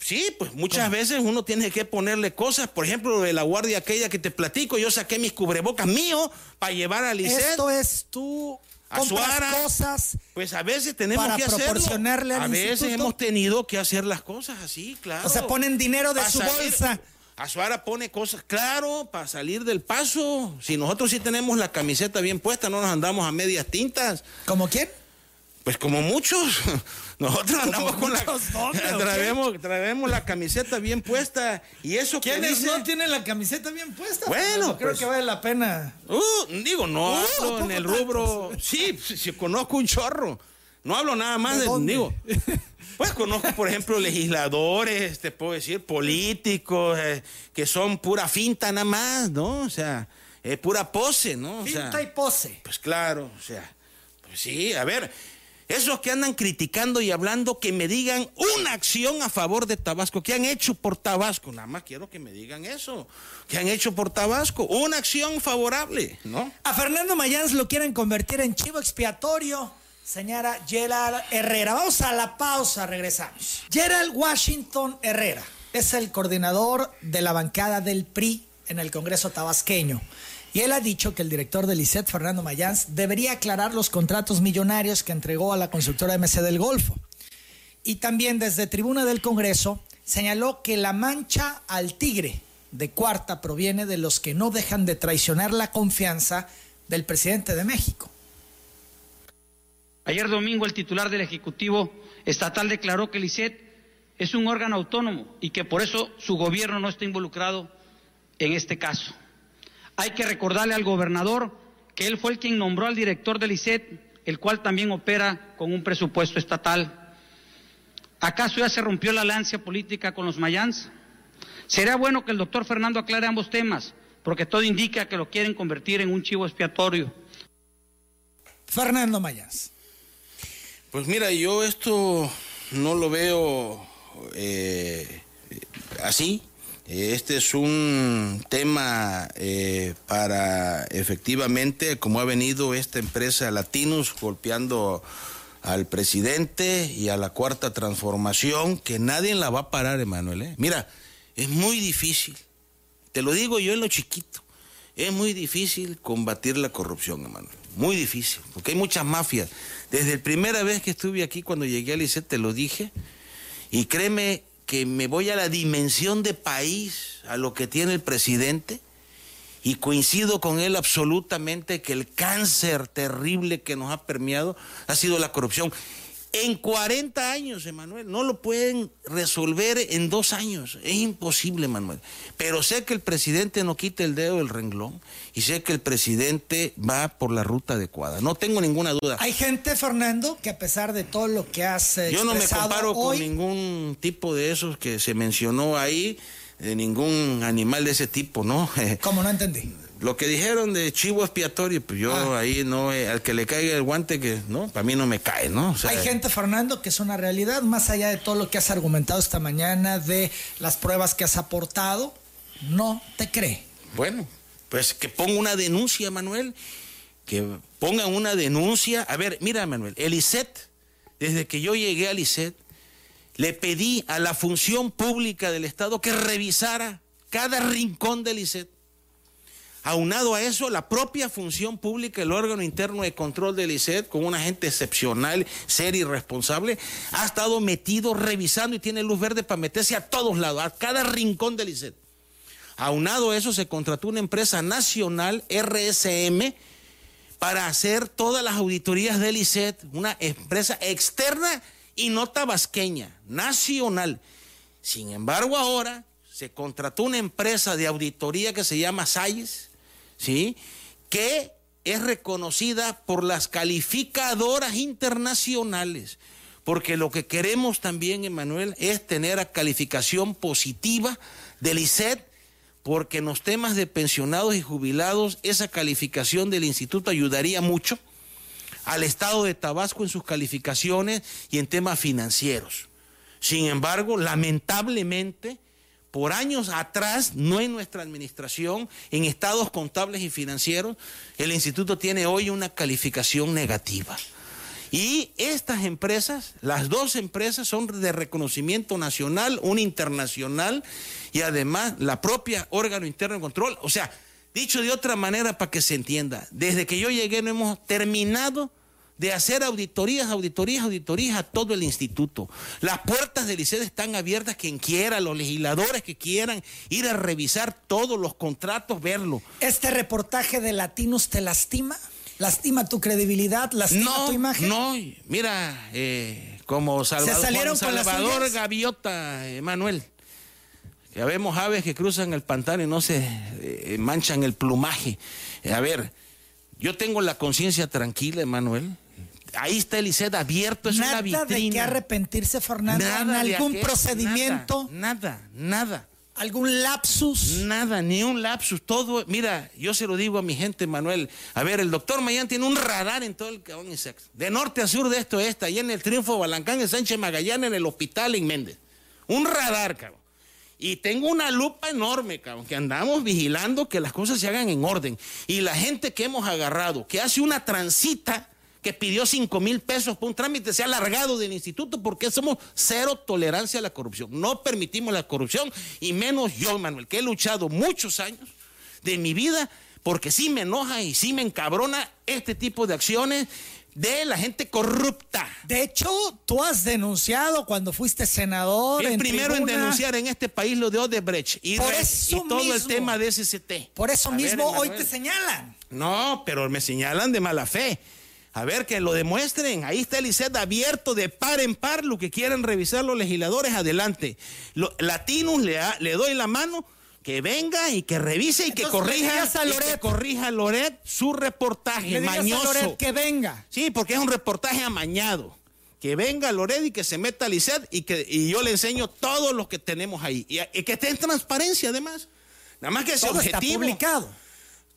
Sí, pues muchas veces uno tiene que ponerle cosas, por ejemplo, de la guardia aquella que te platico, yo saqué mis cubrebocas míos para llevar a Lisset. Esto es tu a cosas. Pues a veces tenemos que proporcionarle A veces hemos tenido que hacer las cosas así, claro. O sea, ponen dinero de su bolsa. Azuara pone cosas, claro, para salir del paso. Si nosotros sí tenemos la camiseta bien puesta, no nos andamos a medias tintas. ¿Como quién? Pues como muchos. Nosotros andamos con la. Traemos, traemos la camiseta bien puesta. Y eso ¿Quiénes no tienen la camiseta bien puesta? Bueno, creo pues que vale la pena. Uh, digo, no uh, hablo en el rubro. Sí, sí, conozco un chorro. No hablo nada más de. digo. Pues conozco, por ejemplo, legisladores, te puedo decir, políticos, eh, que son pura finta nada más, ¿no? O sea, es pura pose, ¿no? finta y pose. Pues claro, o sea, pues sí, a ver, esos que andan criticando y hablando, que me digan una acción a favor de Tabasco. ¿Qué han hecho por Tabasco? Nada más quiero que me digan eso. ¿Qué han hecho por Tabasco? Una acción favorable, ¿no? A Fernando Mayans lo quieren convertir en chivo expiatorio. Señora Gerald Herrera. Vamos a la pausa, regresamos. Gerald Washington Herrera es el coordinador de la bancada del PRI en el Congreso tabasqueño. Y él ha dicho que el director del ICET, Fernando Mayans, debería aclarar los contratos millonarios que entregó a la constructora MC del Golfo. Y también desde tribuna del Congreso señaló que la mancha al tigre de cuarta proviene de los que no dejan de traicionar la confianza del presidente de México. Ayer domingo el titular del Ejecutivo Estatal declaró que el ICET es un órgano autónomo y que por eso su gobierno no está involucrado en este caso. Hay que recordarle al gobernador que él fue el quien nombró al director del ICET, el cual también opera con un presupuesto estatal. ¿Acaso ya se rompió la alianza política con los Mayans? Sería bueno que el doctor Fernando aclare ambos temas, porque todo indica que lo quieren convertir en un chivo expiatorio. Fernando Mayans. Pues mira, yo esto no lo veo eh, así. Este es un tema eh, para efectivamente, como ha venido esta empresa Latinos golpeando al presidente y a la cuarta transformación, que nadie la va a parar, Emanuel. ¿eh? Mira, es muy difícil, te lo digo yo en lo chiquito, es muy difícil combatir la corrupción, Emanuel. Muy difícil, porque hay muchas mafias. Desde la primera vez que estuve aquí, cuando llegué al ICE, te lo dije, y créeme que me voy a la dimensión de país, a lo que tiene el presidente, y coincido con él absolutamente que el cáncer terrible que nos ha permeado ha sido la corrupción. En 40 años, Emanuel, no lo pueden resolver en dos años. Es imposible, Emanuel. Pero sé que el presidente no quita el dedo del renglón y sé que el presidente va por la ruta adecuada. No tengo ninguna duda. Hay gente, Fernando, que a pesar de todo lo que hace. Yo no me comparo con ningún tipo de esos que se mencionó ahí, de ningún animal de ese tipo, ¿no? ¿Cómo no entendí? Lo que dijeron de chivo expiatorio, pues yo ah. ahí no, eh, al que le caiga el guante, que no, para mí no me cae, ¿no? Hay gente, Fernando, que es una realidad, más allá de todo lo que has argumentado esta mañana, de las pruebas que has aportado, no te cree. Bueno, pues que ponga una denuncia, Manuel, que ponga una denuncia. A ver, mira, Manuel, el ICET, desde que yo llegué al ICET, le pedí a la función pública del Estado que revisara cada rincón del ICET Aunado a eso, la propia función pública, el órgano interno de control del ICET, con una gente excepcional, seria y responsable, ha estado metido, revisando y tiene luz verde para meterse a todos lados, a cada rincón del ICET. Aunado a eso, se contrató una empresa nacional, RSM, para hacer todas las auditorías del ICET, una empresa externa y no tabasqueña, nacional. Sin embargo, ahora se contrató una empresa de auditoría que se llama SAIS, ¿sí? que es reconocida por las calificadoras internacionales. Porque lo que queremos también, Emanuel, es tener a calificación positiva del ICET, porque en los temas de pensionados y jubilados, esa calificación del instituto ayudaría mucho al Estado de Tabasco en sus calificaciones y en temas financieros. Sin embargo, lamentablemente, por años atrás, no en nuestra administración, en estados contables y financieros, el instituto tiene hoy una calificación negativa. Y estas empresas, las dos empresas son de reconocimiento nacional, una internacional y además la propia órgano interno de control. O sea, dicho de otra manera para que se entienda, desde que yo llegué no hemos terminado de hacer auditorías, auditorías, auditorías a todo el instituto. Las puertas del ICED están abiertas, quien quiera, los legisladores que quieran ir a revisar todos los contratos, verlo. ¿Este reportaje de Latinos te lastima? ¿Lastima tu credibilidad? ¿Lastima tu imagen? No, mira, eh, como Salvador, Salvador Gaviota, Manuel. Ya vemos aves que cruzan el pantano y no se eh, manchan el plumaje. a ver, yo tengo la conciencia tranquila, Manuel. Ahí está el ICED abierto, es una vitrina. Nada de qué arrepentirse, Fernando. Nada algún procedimiento. Nada, nada, ¿Algún lapsus? Nada, ni un lapsus. Todo, mira, yo se lo digo a mi gente, Manuel. A ver, el doctor Mayán tiene un radar en todo el Cabón De norte a sur de esto, esta, allá en el Triunfo Balancán, en Sánchez Magallanes, en el hospital en Méndez. Un radar, cabrón. Y tengo una lupa enorme, cabrón, que andamos vigilando que las cosas se hagan en orden. Y la gente que hemos agarrado, que hace una transita que pidió 5 mil pesos por un trámite se ha alargado del instituto porque somos cero tolerancia a la corrupción. No permitimos la corrupción y menos yo, Manuel, que he luchado muchos años de mi vida porque sí me enoja y sí me encabrona este tipo de acciones de la gente corrupta. De hecho, tú has denunciado cuando fuiste senador. El primero en denunciar en este país lo de Odebrecht y, todo el tema de SCT. Por eso mismo hoy te señalan. No, pero me señalan de mala fe. A ver, que lo demuestren. Ahí está el ICET abierto de par en par. Lo que quieran revisar los legisladores, adelante. Latinos, le, le doy la mano que venga y que revise y que corrija a Loret. corrija Loret su reportaje mañoso. que venga. Sí, porque es un reportaje amañado. Que venga Loret y que se meta al ICET y que y yo le enseño todos los que tenemos ahí. Y, que esté en transparencia además. Nada más que ese objetivo. Está publicado.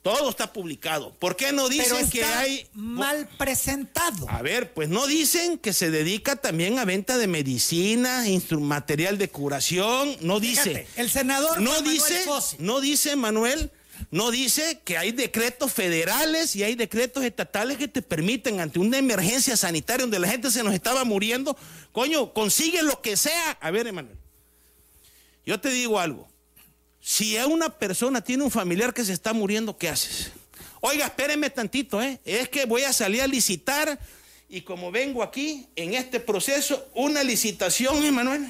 Todo está publicado. ¿Por qué no dicen que hay mal presentado? A ver, pues no dicen que se dedica también a venta de medicina, material de curación, no dice. el senador no dice, no dice Manuel, no dice que hay decretos federales y hay decretos estatales que te permiten ante una emergencia sanitaria donde la gente se nos estaba muriendo, coño, consigue lo que sea. A ver, Emanuel. Yo te digo algo. Si una persona tiene un familiar que se está muriendo, ¿qué haces? Oiga, espérenme tantito, ¿eh? Es que voy a salir a licitar y como vengo aquí en este proceso, una licitación, Emanuel.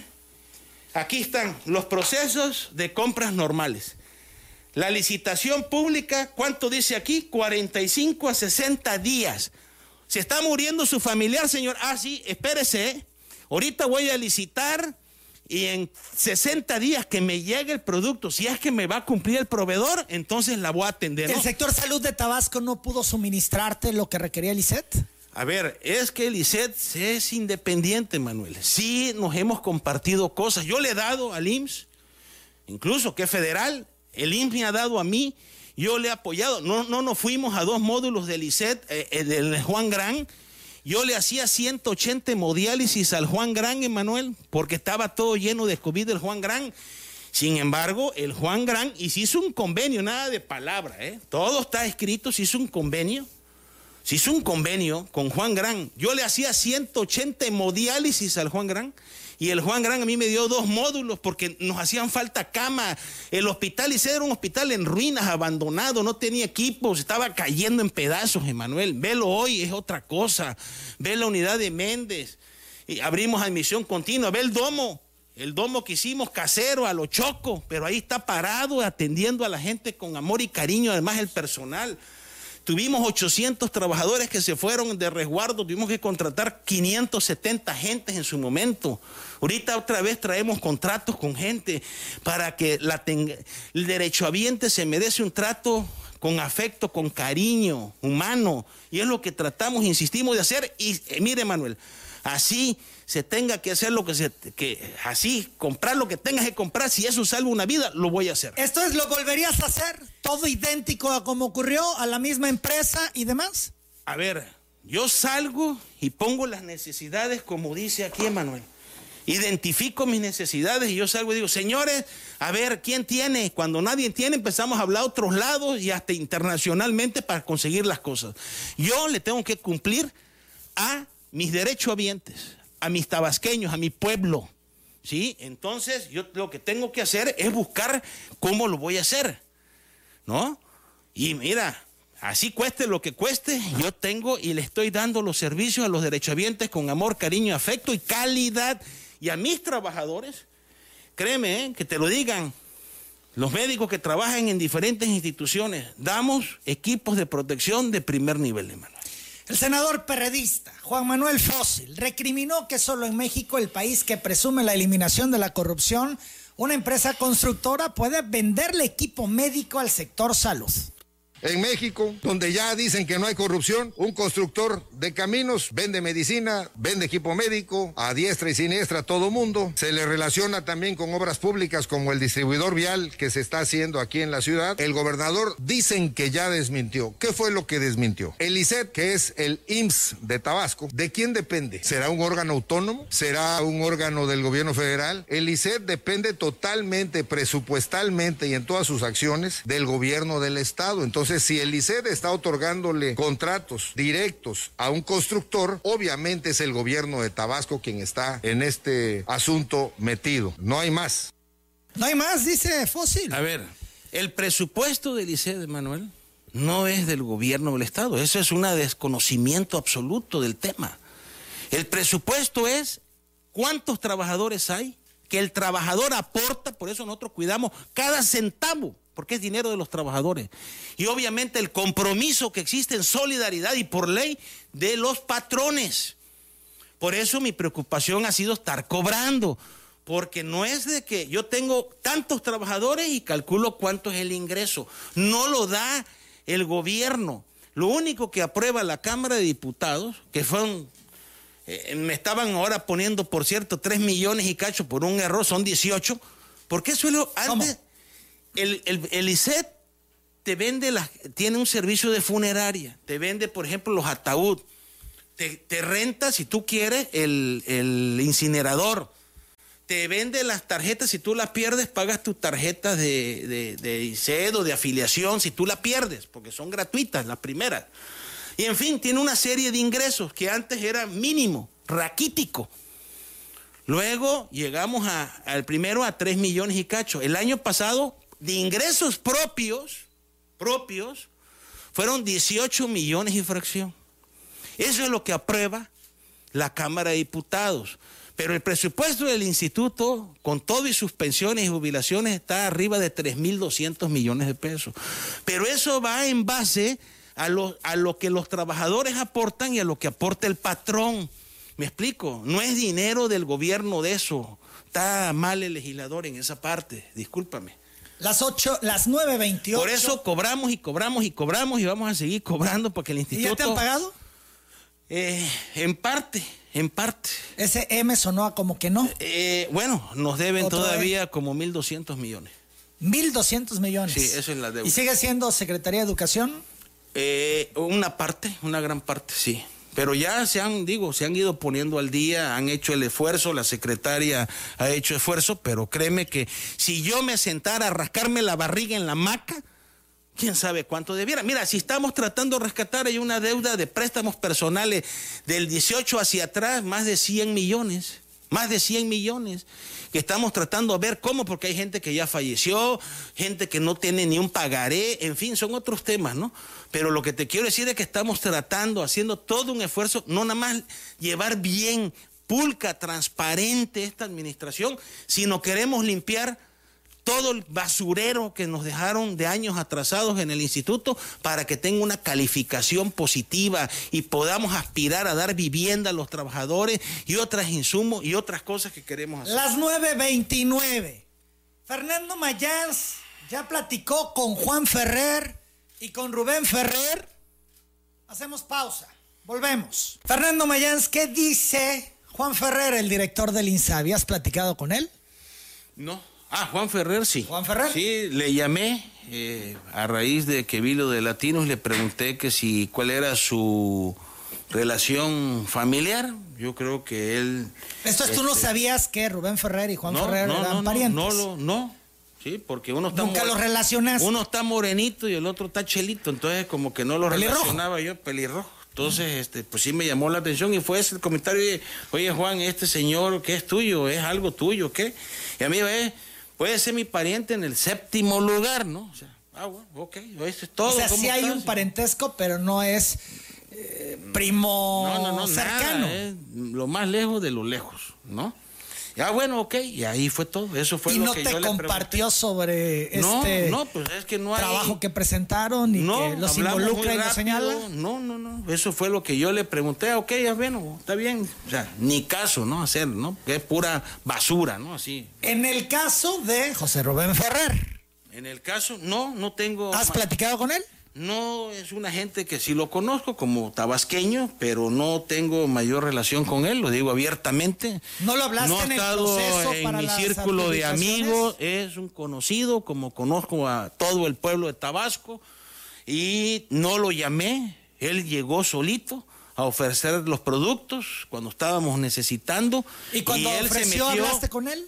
Aquí están los procesos de compras normales. La licitación pública, ¿cuánto dice aquí? 45 a 60 días. Se está muriendo su familiar, señor. Ah, sí, espérese. ¿eh? Ahorita voy a licitar y en 60 días que me llegue el producto, si es que me va a cumplir el proveedor, entonces la voy a atender. ¿El sector salud de Tabasco no pudo suministrarte lo que requería el ICET? A ver, es que el ICET es independiente, Manuel. Sí nos hemos compartido cosas. Yo le he dado al IMSS, incluso que es federal, el IMSS me ha dado a mí, yo le he apoyado. No, no nos fuimos a dos módulos del ICET, eh, eh, del Juan Gran, yo le hacía 180 hemodiálisis al Juan Gran, Emanuel, porque estaba todo lleno de COVID el Juan Gran. Sin embargo, el Juan Gran, y se hizo un convenio, nada de palabra, ¿eh? todo está escrito, se hizo un convenio, se hizo un convenio con Juan Gran. Yo le hacía 180 hemodiálisis al Juan Gran y el Juan Gran a mí me dio dos módulos porque nos hacían falta cama. El hospital Liceo era un hospital en ruinas, abandonado, no tenía equipos, estaba cayendo en pedazos, Emanuel. Velo hoy, es otra cosa. Ve la unidad de Méndez. Y abrimos admisión continua. Ve el domo. El domo que hicimos casero a lo choco, pero ahí está parado atendiendo a la gente con amor y cariño, además el personal. Tuvimos 800 trabajadores que se fueron de resguardo, tuvimos que contratar 570 gentes en su momento. Ahorita otra vez traemos contratos con gente para que la el derechohabiente se merece un trato con afecto, con cariño humano. Y es lo que tratamos, insistimos de hacer. Y eh, mire, Manuel, así se tenga que hacer lo que se, que así, comprar lo que tengas que comprar, si eso salva una vida, lo voy a hacer. ¿Esto es lo volverías a hacer? ¿Todo idéntico a como ocurrió, a la misma empresa y demás? A ver, yo salgo y pongo las necesidades como dice aquí Emanuel. Identifico mis necesidades y yo salgo y digo, señores, a ver, ¿quién tiene? Cuando nadie tiene, empezamos a hablar a otros lados y hasta internacionalmente para conseguir las cosas. Yo le tengo que cumplir a mis derechohabientes, a mis tabasqueños, a mi pueblo. ¿Sí? Entonces, yo lo que tengo que hacer es buscar cómo lo voy a hacer. ¿No? Y mira, así cueste lo que cueste, yo tengo y le estoy dando los servicios a los derechohabientes con amor, cariño, afecto y calidad. Y a mis trabajadores, créeme, ¿eh? que te lo digan, los médicos que trabajan en diferentes instituciones, damos equipos de protección de primer nivel, hermano. El senador perredista Juan Manuel Fósil recriminó que solo en México, el país que presume la eliminación de la corrupción, una empresa constructora puede venderle equipo médico al sector salud. En México, donde ya dicen que no hay corrupción, un constructor de caminos vende medicina, vende equipo médico a diestra y siniestra a todo mundo. Se le relaciona también con obras públicas como el distribuidor vial que se está haciendo aquí en la ciudad. El gobernador dicen que ya desmintió. ¿Qué fue lo que desmintió? El ICET, que es el IMSS de Tabasco, ¿de quién depende? ¿Será un órgano autónomo? ¿Será un órgano del gobierno federal? El ICET depende totalmente, presupuestalmente y en todas sus acciones del gobierno del estado. Entonces, si el ICED está otorgándole contratos directos a un constructor, obviamente es el gobierno de Tabasco quien está en este asunto metido. No hay más. No hay más, dice Fósil. A ver, el presupuesto del ICED, Manuel, no es del gobierno del Estado. Eso es un desconocimiento absoluto del tema. El presupuesto es cuántos trabajadores hay, que el trabajador aporta, por eso nosotros cuidamos cada centavo porque es dinero de los trabajadores. Y obviamente el compromiso que existe en solidaridad y por ley de los patrones. Por eso mi preocupación ha sido estar cobrando, porque no es de que yo tengo tantos trabajadores y calculo cuánto es el ingreso. No lo da el gobierno. Lo único que aprueba la Cámara de Diputados, que fueron, eh, me estaban ahora poniendo, por cierto, 3 millones y cacho por un error, son 18, porque eso es lo antes. El, el, el ICET te vende, tiene un servicio de funeraria, te vende, por ejemplo, los ataúd, te, te renta, si tú quieres, el, el incinerador te vende las tarjetas, si tú las pierdes, pagas tus tarjetas de, de, ICED o de afiliación, si tú las pierdes, porque son gratuitas las primeras. Y en fin, tiene una serie de ingresos que antes era mínimo, raquítico. Luego llegamos al primero a 3 millones y cacho. El año pasado, de ingresos propios, propios, fueron 18 millones y fracción. Eso es lo que aprueba la Cámara de Diputados. Pero el presupuesto del instituto, con todo y sus pensiones y jubilaciones, está arriba de 3.200 millones de pesos. Pero eso va en base a lo, a lo que los trabajadores aportan y a lo que aporta el patrón. ¿Me explico? No es dinero del gobierno de eso. Está mal el legislador en esa parte. Discúlpame. Las 8, las 9.28. Por eso cobramos y cobramos y cobramos y vamos a seguir cobrando porque el ¿Y instituto... ya te han pagado? Eh, en parte, en parte. Ese M sonó a como que no. Eh, bueno, nos deben todavía como 1.200 millones. 1.200 millones. Sí, eso es la deuda. ¿Y sigue siendo Secretaría de Educación? Eh, una parte, una gran parte, sí. Pero ya se han, digo, se han ido poniendo al día, han hecho el esfuerzo, la secretaria ha hecho esfuerzo, pero créeme que si yo me sentara a rascarme la barriga en la maca, quién sabe cuánto debiera. Mira, si estamos tratando de rescatar, hay una deuda de préstamos personales del 18 hacia atrás, más de 100 millones, más de 100 millones, que estamos tratando de ver cómo, porque hay gente que ya falleció, gente que no tiene ni un pagaré, en fin, son otros temas, ¿no? Pero lo que te quiero decir es que estamos tratando, haciendo todo un esfuerzo, no nada más llevar bien, pulca, transparente esta administración, sino queremos limpiar todo el basurero que nos dejaron de años atrasados en el instituto para que tenga una calificación positiva y podamos aspirar a dar vivienda a los trabajadores y otros insumos y otras cosas que queremos hacer. Las 9.29. Fernando Mayans ya platicó con Juan Ferrer y con Rubén Ferrer. Hacemos pausa. Volvemos. Fernando Mayans, ¿qué dice Juan Ferrer, el director del INSABI? ¿Has platicado con él? No. Ah, Juan Ferrer, sí. Juan Ferrer. Sí, le llamé eh, a raíz de que vi lo de Latinos, le pregunté que si cuál era su relación familiar. Yo creo que él. Esto es, tú no este, sabías que Rubén Ferrer y Juan no, Ferrer no, eran no, no, parientes. No, lo- no, sí, porque uno está. Nunca los relacionaste. Uno está morenito y el otro está chelito, entonces como que no lo Pelirrojo. relacionaba yo, pelirrojo. Entonces, este, pues sí me llamó la atención y fue ese el comentario, oye, oye, Juan, este señor, ¿qué es tuyo? ¿Es algo tuyo? ¿Qué? Y a mí, eh, puede ser mi pariente en el séptimo lugar, ¿no? O sea, ah, bueno, ok, eso es todo. o sea, ¿cómo sí hay estás? un parentesco, pero no es eh, primo No, no, no, cercano. nada, es lo más lejos de lo lejos, ¿no? Ya, bueno, ok, y ahí fue todo, eso fue y lo no que te yo le compartió sobre No, este no, pues es que no hay- trabajo que presentaron y no, que los involucra y los señala. No, no, no. Eso fue lo que yo le pregunté. Ah, Ok, ya bueno, está bien. O sea, ni caso, ¿no? Hacer, ¿no? Que es pura basura, ¿no? Así. En el caso de José Rubén Ferrer, En el caso, no, no tengo. ¿has platicado con él? No es una gente que sí lo conozco como tabasqueño, pero no tengo mayor relación con él, lo digo abiertamente. ¿No lo hablaste no ha en el estado proceso en para mi círculo de amigos, es un conocido, como conozco a todo el pueblo de Tabasco, y no lo llamé, él llegó solito a ofrecer los productos cuando estábamos necesitando. ¿Y cuando él se ofreció, metió- hablaste con él?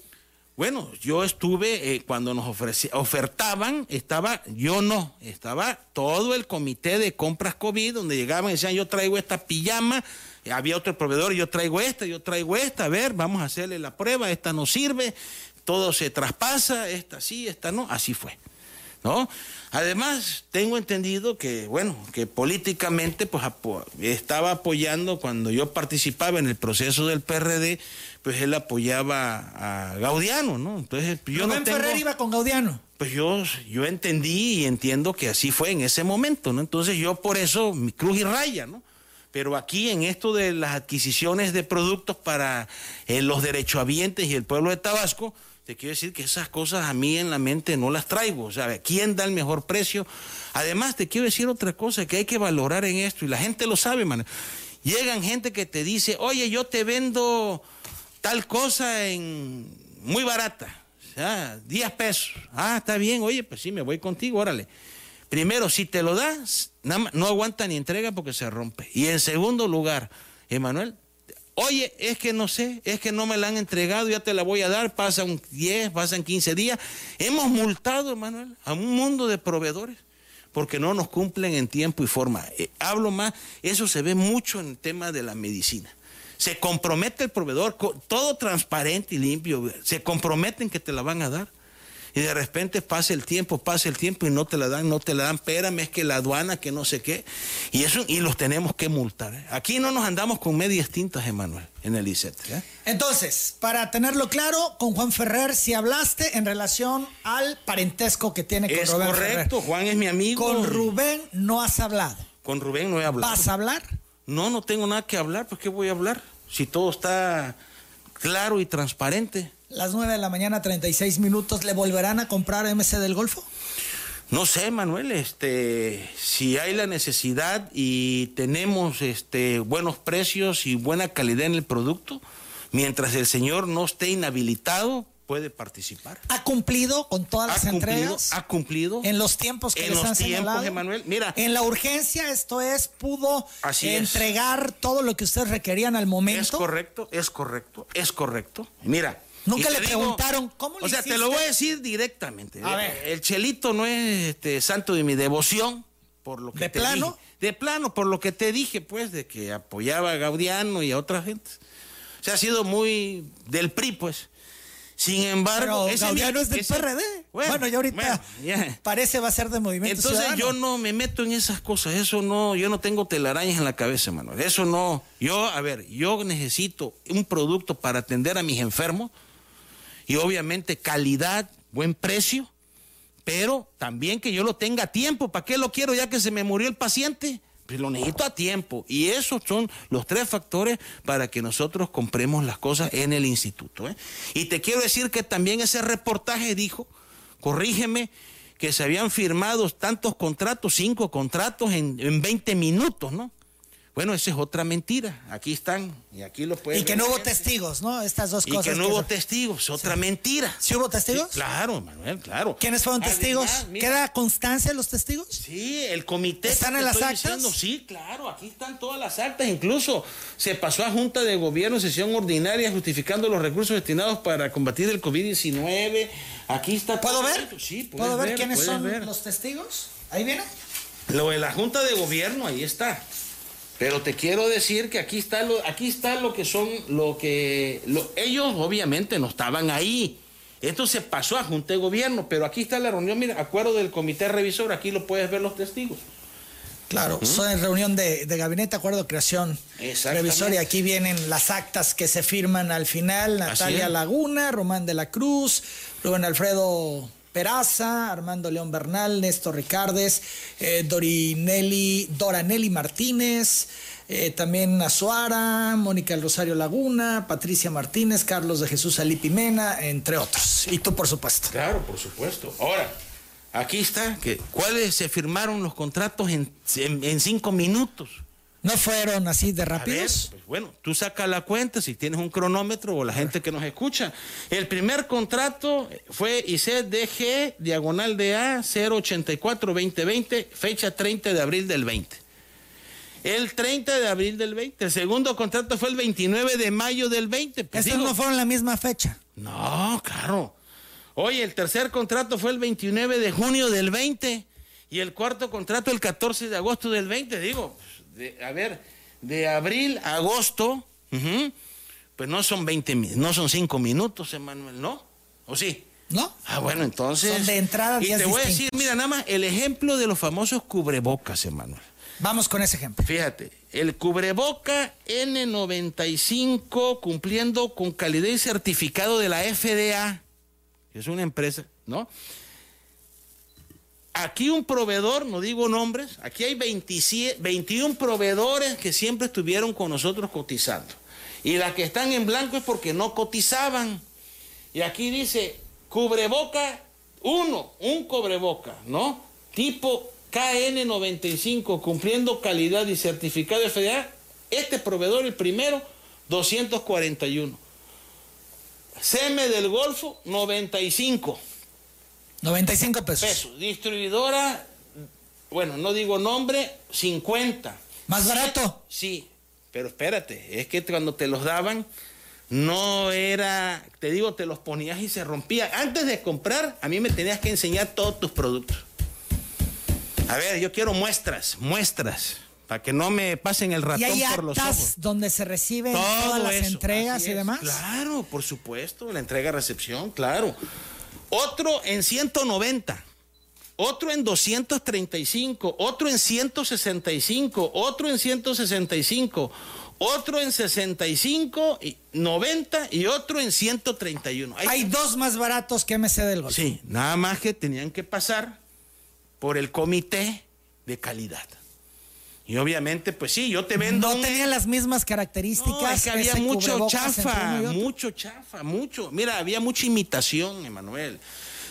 Bueno, yo estuve, eh, cuando nos ofreci- ofertaban, estaba, yo no, estaba todo el comité de compras COVID, donde llegaban y decían, yo traigo esta pijama, eh, había otro proveedor, yo traigo esta, yo traigo esta, a ver, vamos a hacerle la prueba, esta no sirve, todo se traspasa, esta sí, esta no, así fue. ¿No? Además, tengo entendido que, bueno, que políticamente pues apo- estaba apoyando cuando yo participaba en el proceso del PRD, pues él apoyaba a Gaudiano, ¿no? Entonces, yo Rubén no tengo... Ferrer iba con Gaudiano. pues yo, yo entendí y entiendo que así fue en ese momento, ¿no? Entonces yo por eso, mi cruz y raya, ¿no? Pero aquí en esto de las adquisiciones de productos para eh, los derechohabientes y el pueblo de Tabasco, te quiero decir que esas cosas a mí en la mente no las traigo. O sea, ¿quién da el mejor precio? Además, te quiero decir otra cosa que hay que valorar en esto, y la gente lo sabe, man. Llegan gente que te dice, oye, yo te vendo tal cosa en muy barata, o sea, 10 pesos. Ah, está bien, oye, pues sí, me voy contigo, órale. Primero, si te lo das, no aguanta ni entrega porque se rompe. Y en segundo lugar, Emanuel, oye, es que no sé, es que no me la han entregado, ya te la voy a dar, pasan 10, pasan 15 días. Hemos multado, Emanuel, a un mundo de proveedores porque no nos cumplen en tiempo y forma. Eh, hablo más, eso se ve mucho en el tema de la medicina. Se compromete el proveedor, todo transparente y limpio, se comprometen que te la van a dar y de repente pasa el tiempo, pasa el tiempo y no te la dan, no te la dan, espérame, es que la aduana, que no sé qué, y eso, y los tenemos que multar. ¿eh? Aquí no nos andamos con medias tintas, Emanuel, en el ICET. ¿eh? Entonces, para tenerlo claro, con Juan Ferrer, si hablaste en relación al parentesco que tiene con es Rubén correcto, Juan es mi amigo. Con Rubén no has hablado. Con Rubén no he hablado. ¿Vas a hablar? No, no tengo nada que hablar, ¿por qué voy a hablar? Si todo está claro y transparente las 9 de la mañana, 36 minutos, ¿le volverán a comprar MC del Golfo? No sé, Manuel, este, si hay la necesidad y tenemos este, buenos precios y buena calidad en el producto, mientras el señor no esté inhabilitado, puede participar. ¿Ha cumplido con todas las entregas? Ha cumplido. En los tiempos que en les los tiempos, Emanuel. Mira. En la urgencia, esto es, pudo entregar todo lo que ustedes requerían al momento. Es correcto, es correcto, es correcto. Mira, Nunca le preguntaron cómo le O sea, te lo voy a decir directamente. A ver. El chelito no es este, santo de mi devoción, por lo que ¿De te plano? De plano, por lo que te dije, pues, de que apoyaba a Gaudiano y a otra gente. O sea, ha sido muy del PRI, pues. Sin embargo, Pero Gaudiano es del PRD. Bueno, ya ahorita parece va a ser de movimiento Entonces yo no me meto en esas cosas. Eso no, yo no tengo telarañas en la cabeza, Manuel. Eso no. Yo, a ver, yo necesito un producto para atender a mis enfermos y obviamente calidad, buen precio, pero también que yo lo tenga a tiempo. ¿Para qué lo quiero ya que se me murió el paciente? Pues lo necesito a tiempo. Y esos son los tres factores para que nosotros compremos las cosas en el instituto. ¿eh? Y te quiero decir que también ese reportaje dijo, corrígeme, que se habían firmado tantos contratos, cinco contratos en, en 20 minutos, ¿no? Bueno, esa es otra mentira. Aquí están y aquí lo pueden Y que no hubo testigos, ¿no? Estas dos cosas. Y que no hubo testigos, otra mentira. ¿Sí hubo testigos? claro, Manuel, claro. ¿Quiénes fueron testigos? ¿Queda constancia de los testigos? Sí, el comité. ¿Están en las actas? Diciendo, sí, claro, aquí están todas las actas. Incluso se pasó a Junta de Gobierno sesión ordinaria justificando los recursos destinados para combatir el COVID-19. Aquí está ¿Puedo ver? Sí, ¿Puedo ver, quiénes son los testigos? ¿Ahí viene? Lo de la Junta de Gobierno, ahí está. Pero te quiero decir que aquí está lo, aquí está lo que son, lo que ellos obviamente no estaban ahí. Esto se pasó a Junta de Gobierno, pero aquí está la reunión, mira, acuerdo del comité revisor, aquí lo puedes ver los testigos. Claro, son en reunión de, gabinete, acuerdo de creación revisor, y aquí vienen las actas que se firman al final, Natalia Laguna, Román de la Cruz, Rubén Alfredo Peraza, Armando León Bernal, Néstor Ricardes, eh, Dorinelli, Doranelli Martínez, eh, también Azuara, Mónica Rosario Laguna, Patricia Martínez, Carlos de Jesús Ali Pimena, entre otros. Y tú, por supuesto. Claro, por supuesto. Ahora, aquí está, ¿cuáles se firmaron los contratos en cinco minutos? ¿No fueron así de rápidos? pues bueno, tú sacas la cuenta si tienes un cronómetro o la gente que nos escucha. El primer contrato fue ICDG, diagonal de A, 084-2020, fecha 30 de abril del 20. El 30 de abril del 20. El segundo contrato fue el 29 de mayo del 20. Pues ¿Estos no fueron la misma fecha? No, claro. Oye, el tercer contrato fue el 29 de junio del 20 y el cuarto contrato el 14 de agosto del 20. Digo, a ver, de abril a agosto, pues no son 20 no son 5 minutos, Emanuel, ¿no? ¿O sí? ¿No? Ah, bueno, entonces. Son de entrada Y te voy a decir, mira, nada más el ejemplo de los famosos cubrebocas, Emanuel. Vamos con ese ejemplo. Fíjate, el cubreboca N95 cumpliendo con calidad y certificado de la FDA, que es una empresa, ¿no? Aquí un proveedor, no digo nombres, aquí hay 27, 21 proveedores que siempre estuvieron con nosotros cotizando. Y las que están en blanco es porque no cotizaban. Y aquí dice, cubreboca, uno, un cubreboca, ¿no? Tipo KN95, cumpliendo calidad y certificado de FDA. Este proveedor, el primero, 241. SEME del Golfo, 95. 95 pesos. pesos. Distribuidora, bueno, no digo nombre, 50. ¿Más barato? Sí, pero espérate, es que cuando te los daban, no era, te digo, te los ponías y se rompía. Antes de comprar, a mí me tenías que enseñar todos tus productos. A ver, yo quiero muestras, muestras, para que no me pasen el ratón ¿Y hay por los ojos. donde se reciben Todo todas las eso, entregas y demás? Claro, por supuesto, la entrega-recepción, claro. Otro en 190, otro en 235, otro en 165, otro en 165, otro en 65, y 90 y otro en 131. Ahí Hay dos más baratos que MC del Golfo. Sí, nada más que tenían que pasar por el comité de calidad. Y obviamente, pues sí, yo te vendo No un- tenían las mismas características. no, es que había mucho chafa, mucho chafa, mucho. Mira, había mucha imitación, Emanuel.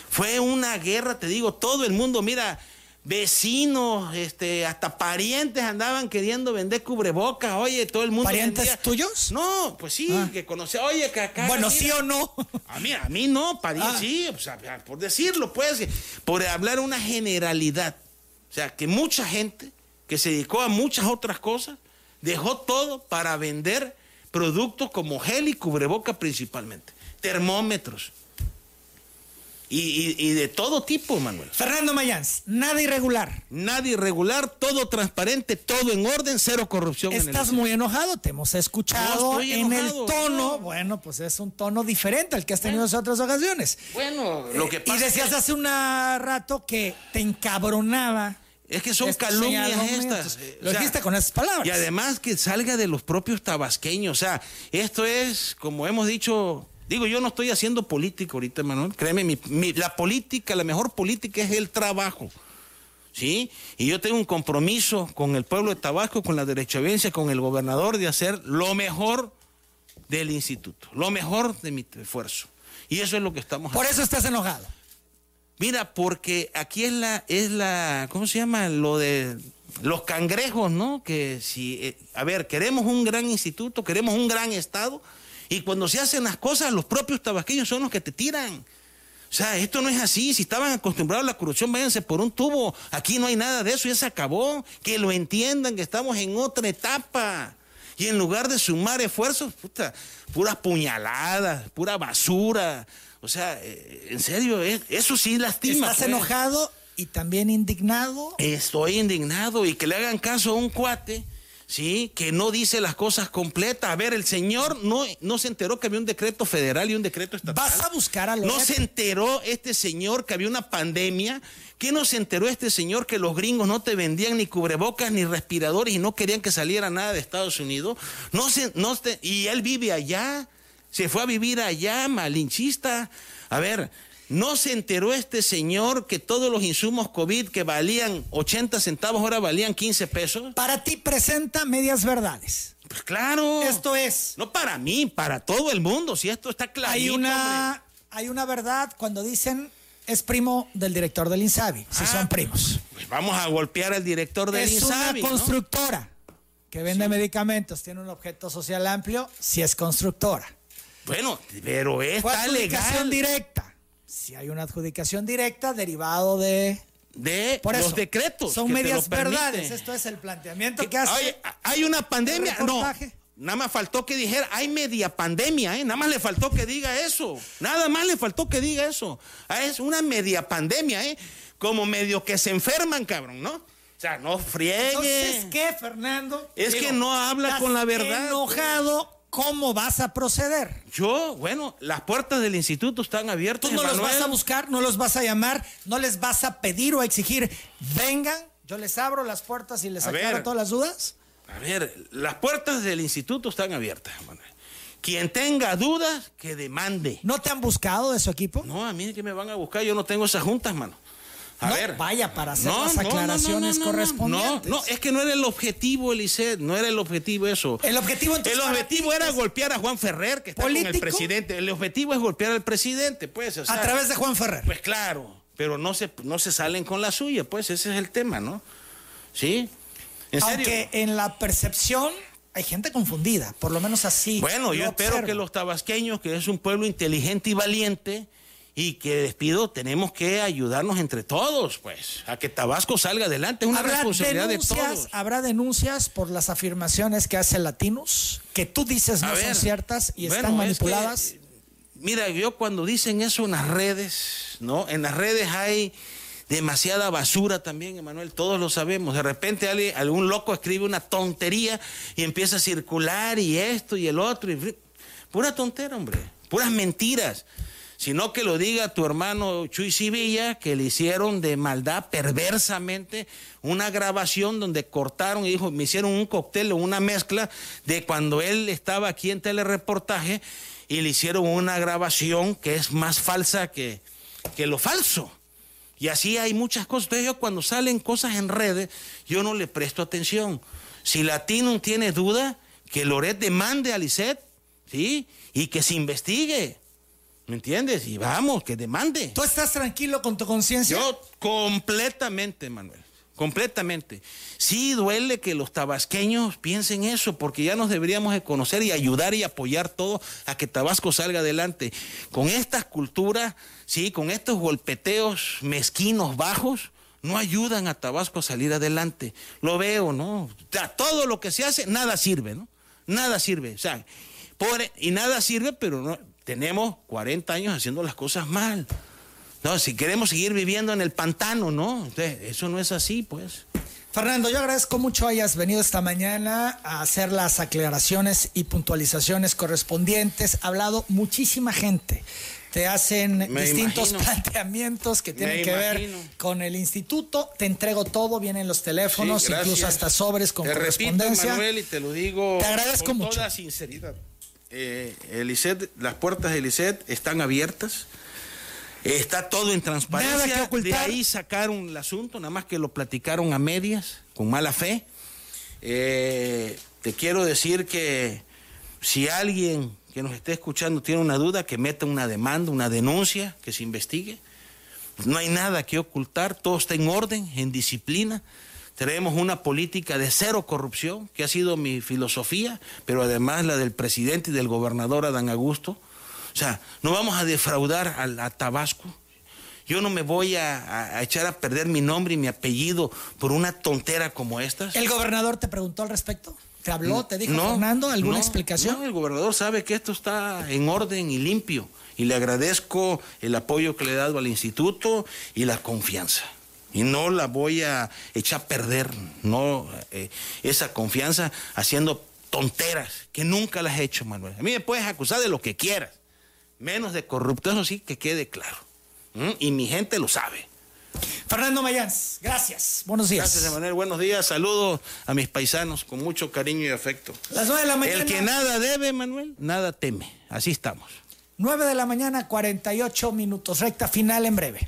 Fue una guerra, te digo, todo el mundo, mira, vecinos, este, hasta parientes andaban queriendo vender cubrebocas. Oye, todo el mundo. ¿Parientes vendía- tuyos? No, pues sí, Ah. que conocía. Oye, que acá. Bueno, mira, sí o no. a mí, a mí no, pariente, Ah. sí, por decirlo, pues, por hablar una generalidad. O sea, que mucha gente que se dedicó a muchas otras cosas dejó todo para vender productos como gel y cubreboca principalmente, termómetros y, y- y de todo tipo, Manuel. Fernando Mayans, nada irregular. Nada irregular, todo transparente, todo en orden, cero corrupción. en el Estás muy enojado, te hemos escuchado No en enojado, el tono. no. Bueno, pues es un tono diferente al que has tenido en otras ocasiones. Bueno, lo que Eh, pasa y decías es hace un rato que te encabronaba. Es que son calumnias estas. Lo dijiste con esas palabras. Y además que salga de los propios tabasqueños. O sea, esto es, como hemos dicho, digo, yo no estoy haciendo política ahorita, Manuel. Créeme, mi- mi- la política, la mejor política es el trabajo. ¿Sí? Y yo tengo un compromiso con el pueblo de Tabasco, con la derechovencia, con el gobernador, de hacer lo mejor del instituto, lo mejor de mi esfuerzo. Y eso es lo que estamos Por eso estás enojado. Mira, porque aquí es la, es la, ¿cómo se llama? Lo de los cangrejos, ¿no? Que si, eh, a ver, queremos un gran instituto, queremos un gran estado, y cuando se hacen las cosas, los propios tabasqueños son los que te tiran. O sea, esto no es así. Si estaban acostumbrados a la corrupción, váyanse por un tubo. Aquí no hay nada de eso, ya se acabó. Que lo entiendan, que estamos en otra etapa. Y en lugar de sumar esfuerzos, puta, puras puñaladas, pura basura. O sea, eh, en serio, eh, eso sí lastima. Estás pues. enojado y también indignado. Estoy indignado y que le hagan caso a un cuate, ¿sí? Que no dice las cosas completas. A ver, el señor no, no se enteró que había un decreto federal y un decreto estatal. Vas a buscar a No Loret. se enteró este señor que había una pandemia. ¿Qué no se enteró este señor que los gringos no te vendían ni cubrebocas ni respiradores y no querían que saliera nada de Estados Unidos? No se, no se- y él vive allá. Se fue a vivir allá, malinchista. A ver, ¿no se enteró este señor que todos los insumos COVID que valían 80 centavos ahora valían 15 pesos? Para ti presenta medias verdades. Pues claro. Esto es, No para mí, para todo el mundo, si esto está clarito. hay hombre. una, hay una verdad cuando dicen es primo del director del INSABI, si Ah, son primos. Pues vamos a golpear al director del es una INSABI, ¿no? constructora que vende medicamentos, tiene un objeto social amplio, si es constructora. Bueno, pero Fue está adjudicación legal directa. Si hay una adjudicación directa derivado de de por eso los decretos. son que te medias lo verdades. Esto es el planteamiento que hace. Oye, hay una pandemia. No, nada más faltó que dijera, hay media pandemia, ¿eh? Nada más le faltó que diga eso. Nada más le faltó que diga eso. Ah, es una media pandemia, ¿eh? Como medio que se enferman, cabrón, ¿no? O sea, no friegue. Entonces, ¿qué, Fernando? Es que no habla con la verdad. enojado, ¿cómo vas a proceder? Yo, bueno, las puertas del instituto están abiertas. Tú no los Emanuel. vas a buscar, no los vas a llamar, no les vas a pedir o a exigir, vengan, yo les abro las puertas y les A aclaro ver. todas las dudas. A ver, las puertas del instituto están abiertas, Manuel. Quien tenga dudas, que demande. ¿No te han buscado de su equipo? No, a mí que me van a buscar, yo no tengo esas juntas, mano. A no, ver. vaya para hacer las aclaraciones correspondientes. No, es que no era el objetivo, Eliseth, no era el objetivo eso. El objetivo entonces, El objetivo era golpear a Juan Ferrer, que está con el presidente. El objetivo es golpear al presidente, pues. a través de Juan Ferrer. Pues claro, pero no se, no se salen con la suya, pues ese es el tema, ¿no? ¿Sí? ¿En Aunque en la percepción hay gente confundida, por lo menos así. Bueno, yo espero que los tabasqueños, que es un pueblo inteligente y valiente, y que les pido, tenemos que ayudarnos entre todos, pues, a que Tabasco salga adelante. Es una responsabilidad de todos. ¿Habrá denuncias por las afirmaciones que hace Latinos, que tú dices no son ciertas y están manipuladas? mira, yo cuando dicen eso en las redes, ¿no? En las redes hay demasiada basura también, Emanuel, todos lo sabemos. De repente alguien, algún loco escribe una tontería y empieza a circular y esto y el otro. Y... Pura tontera, hombre, puras mentiras sino que lo diga tu hermano Chuy Sivilla, que le hicieron de maldad perversamente una grabación donde cortaron y dijo, me hicieron un cóctel o una mezcla de cuando él estaba aquí en telereportaje y le hicieron una grabación que es más falsa que, que lo falso. Y así hay muchas cosas. Entonces yo cuando salen cosas en redes, yo no le presto atención. Si Latino tiene duda, que Loret demande a Lisset, ¿sí? Y que se investigue. ¿Me entiendes? Y vamos, que demande. ¿Tú estás tranquilo con tu conciencia? Yo completamente, Manuel. Completamente. Sí duele que los tabasqueños piensen eso, porque ya nos deberíamos de conocer y ayudar y apoyar todo a que Tabasco salga adelante. Con estas culturas, sí, con estos golpeteos mezquinos bajos, no ayudan a Tabasco a salir adelante. Lo veo, ¿no? O sea, todo lo que se hace, nada sirve, ¿no? Nada sirve. O sea, pobre, y nada sirve, pero no, tenemos 40 años haciendo las cosas mal. No, si queremos seguir viviendo en el pantano, no, eso no es así, pues. Fernando, yo agradezco mucho hayas venido esta mañana a hacer las aclaraciones y puntualizaciones correspondientes. Ha hablado muchísima gente. Te hacen distintos planteamientos que tienen que ver con el instituto. Te entrego todo, vienen los teléfonos, incluso hasta sobres con te correspondencia. Repito, Manuel, y te lo digo te agradezco con toda sinceridad eh, las puertas del ICET están abiertas. Está todo en transparencia. De ahí sacaron el asunto, nada más que lo platicaron a medias, con mala fe. Eh, te quiero decir que si alguien que nos esté escuchando tiene una duda, que meta una demanda, una denuncia, que se investigue. No hay nada que ocultar, todo está en orden, en disciplina. Tenemos una política de cero corrupción, que ha sido mi filosofía, pero además la del presidente y del gobernador Adán Augusto. O sea, no vamos a defraudar a, Tabasco. Yo no me voy a, echar a perder mi nombre y mi apellido por una tontera como esta. ¿El gobernador te preguntó al respecto? ¿Te habló? ¿Te dijo Fernando alguna explicación? No, el gobernador sabe que esto está en orden y limpio. Y le agradezco el apoyo que le he dado al instituto y la confianza y no la voy a echar a perder, no eh, esa confianza haciendo tonteras que nunca las he hecho, Manuel. A mí me puedes acusar de lo que quieras, menos de corrupto, eso sí que quede claro. Y mi gente lo sabe. Fernando Mayans, gracias. Buenos días. Gracias, Manuel. Buenos días. Saludos a mis paisanos con mucho cariño y afecto. Las nueve de la mañana. El que nada debe, Manuel, nada teme. Así estamos. 9 de la mañana, 48 minutos. Recta final en breve.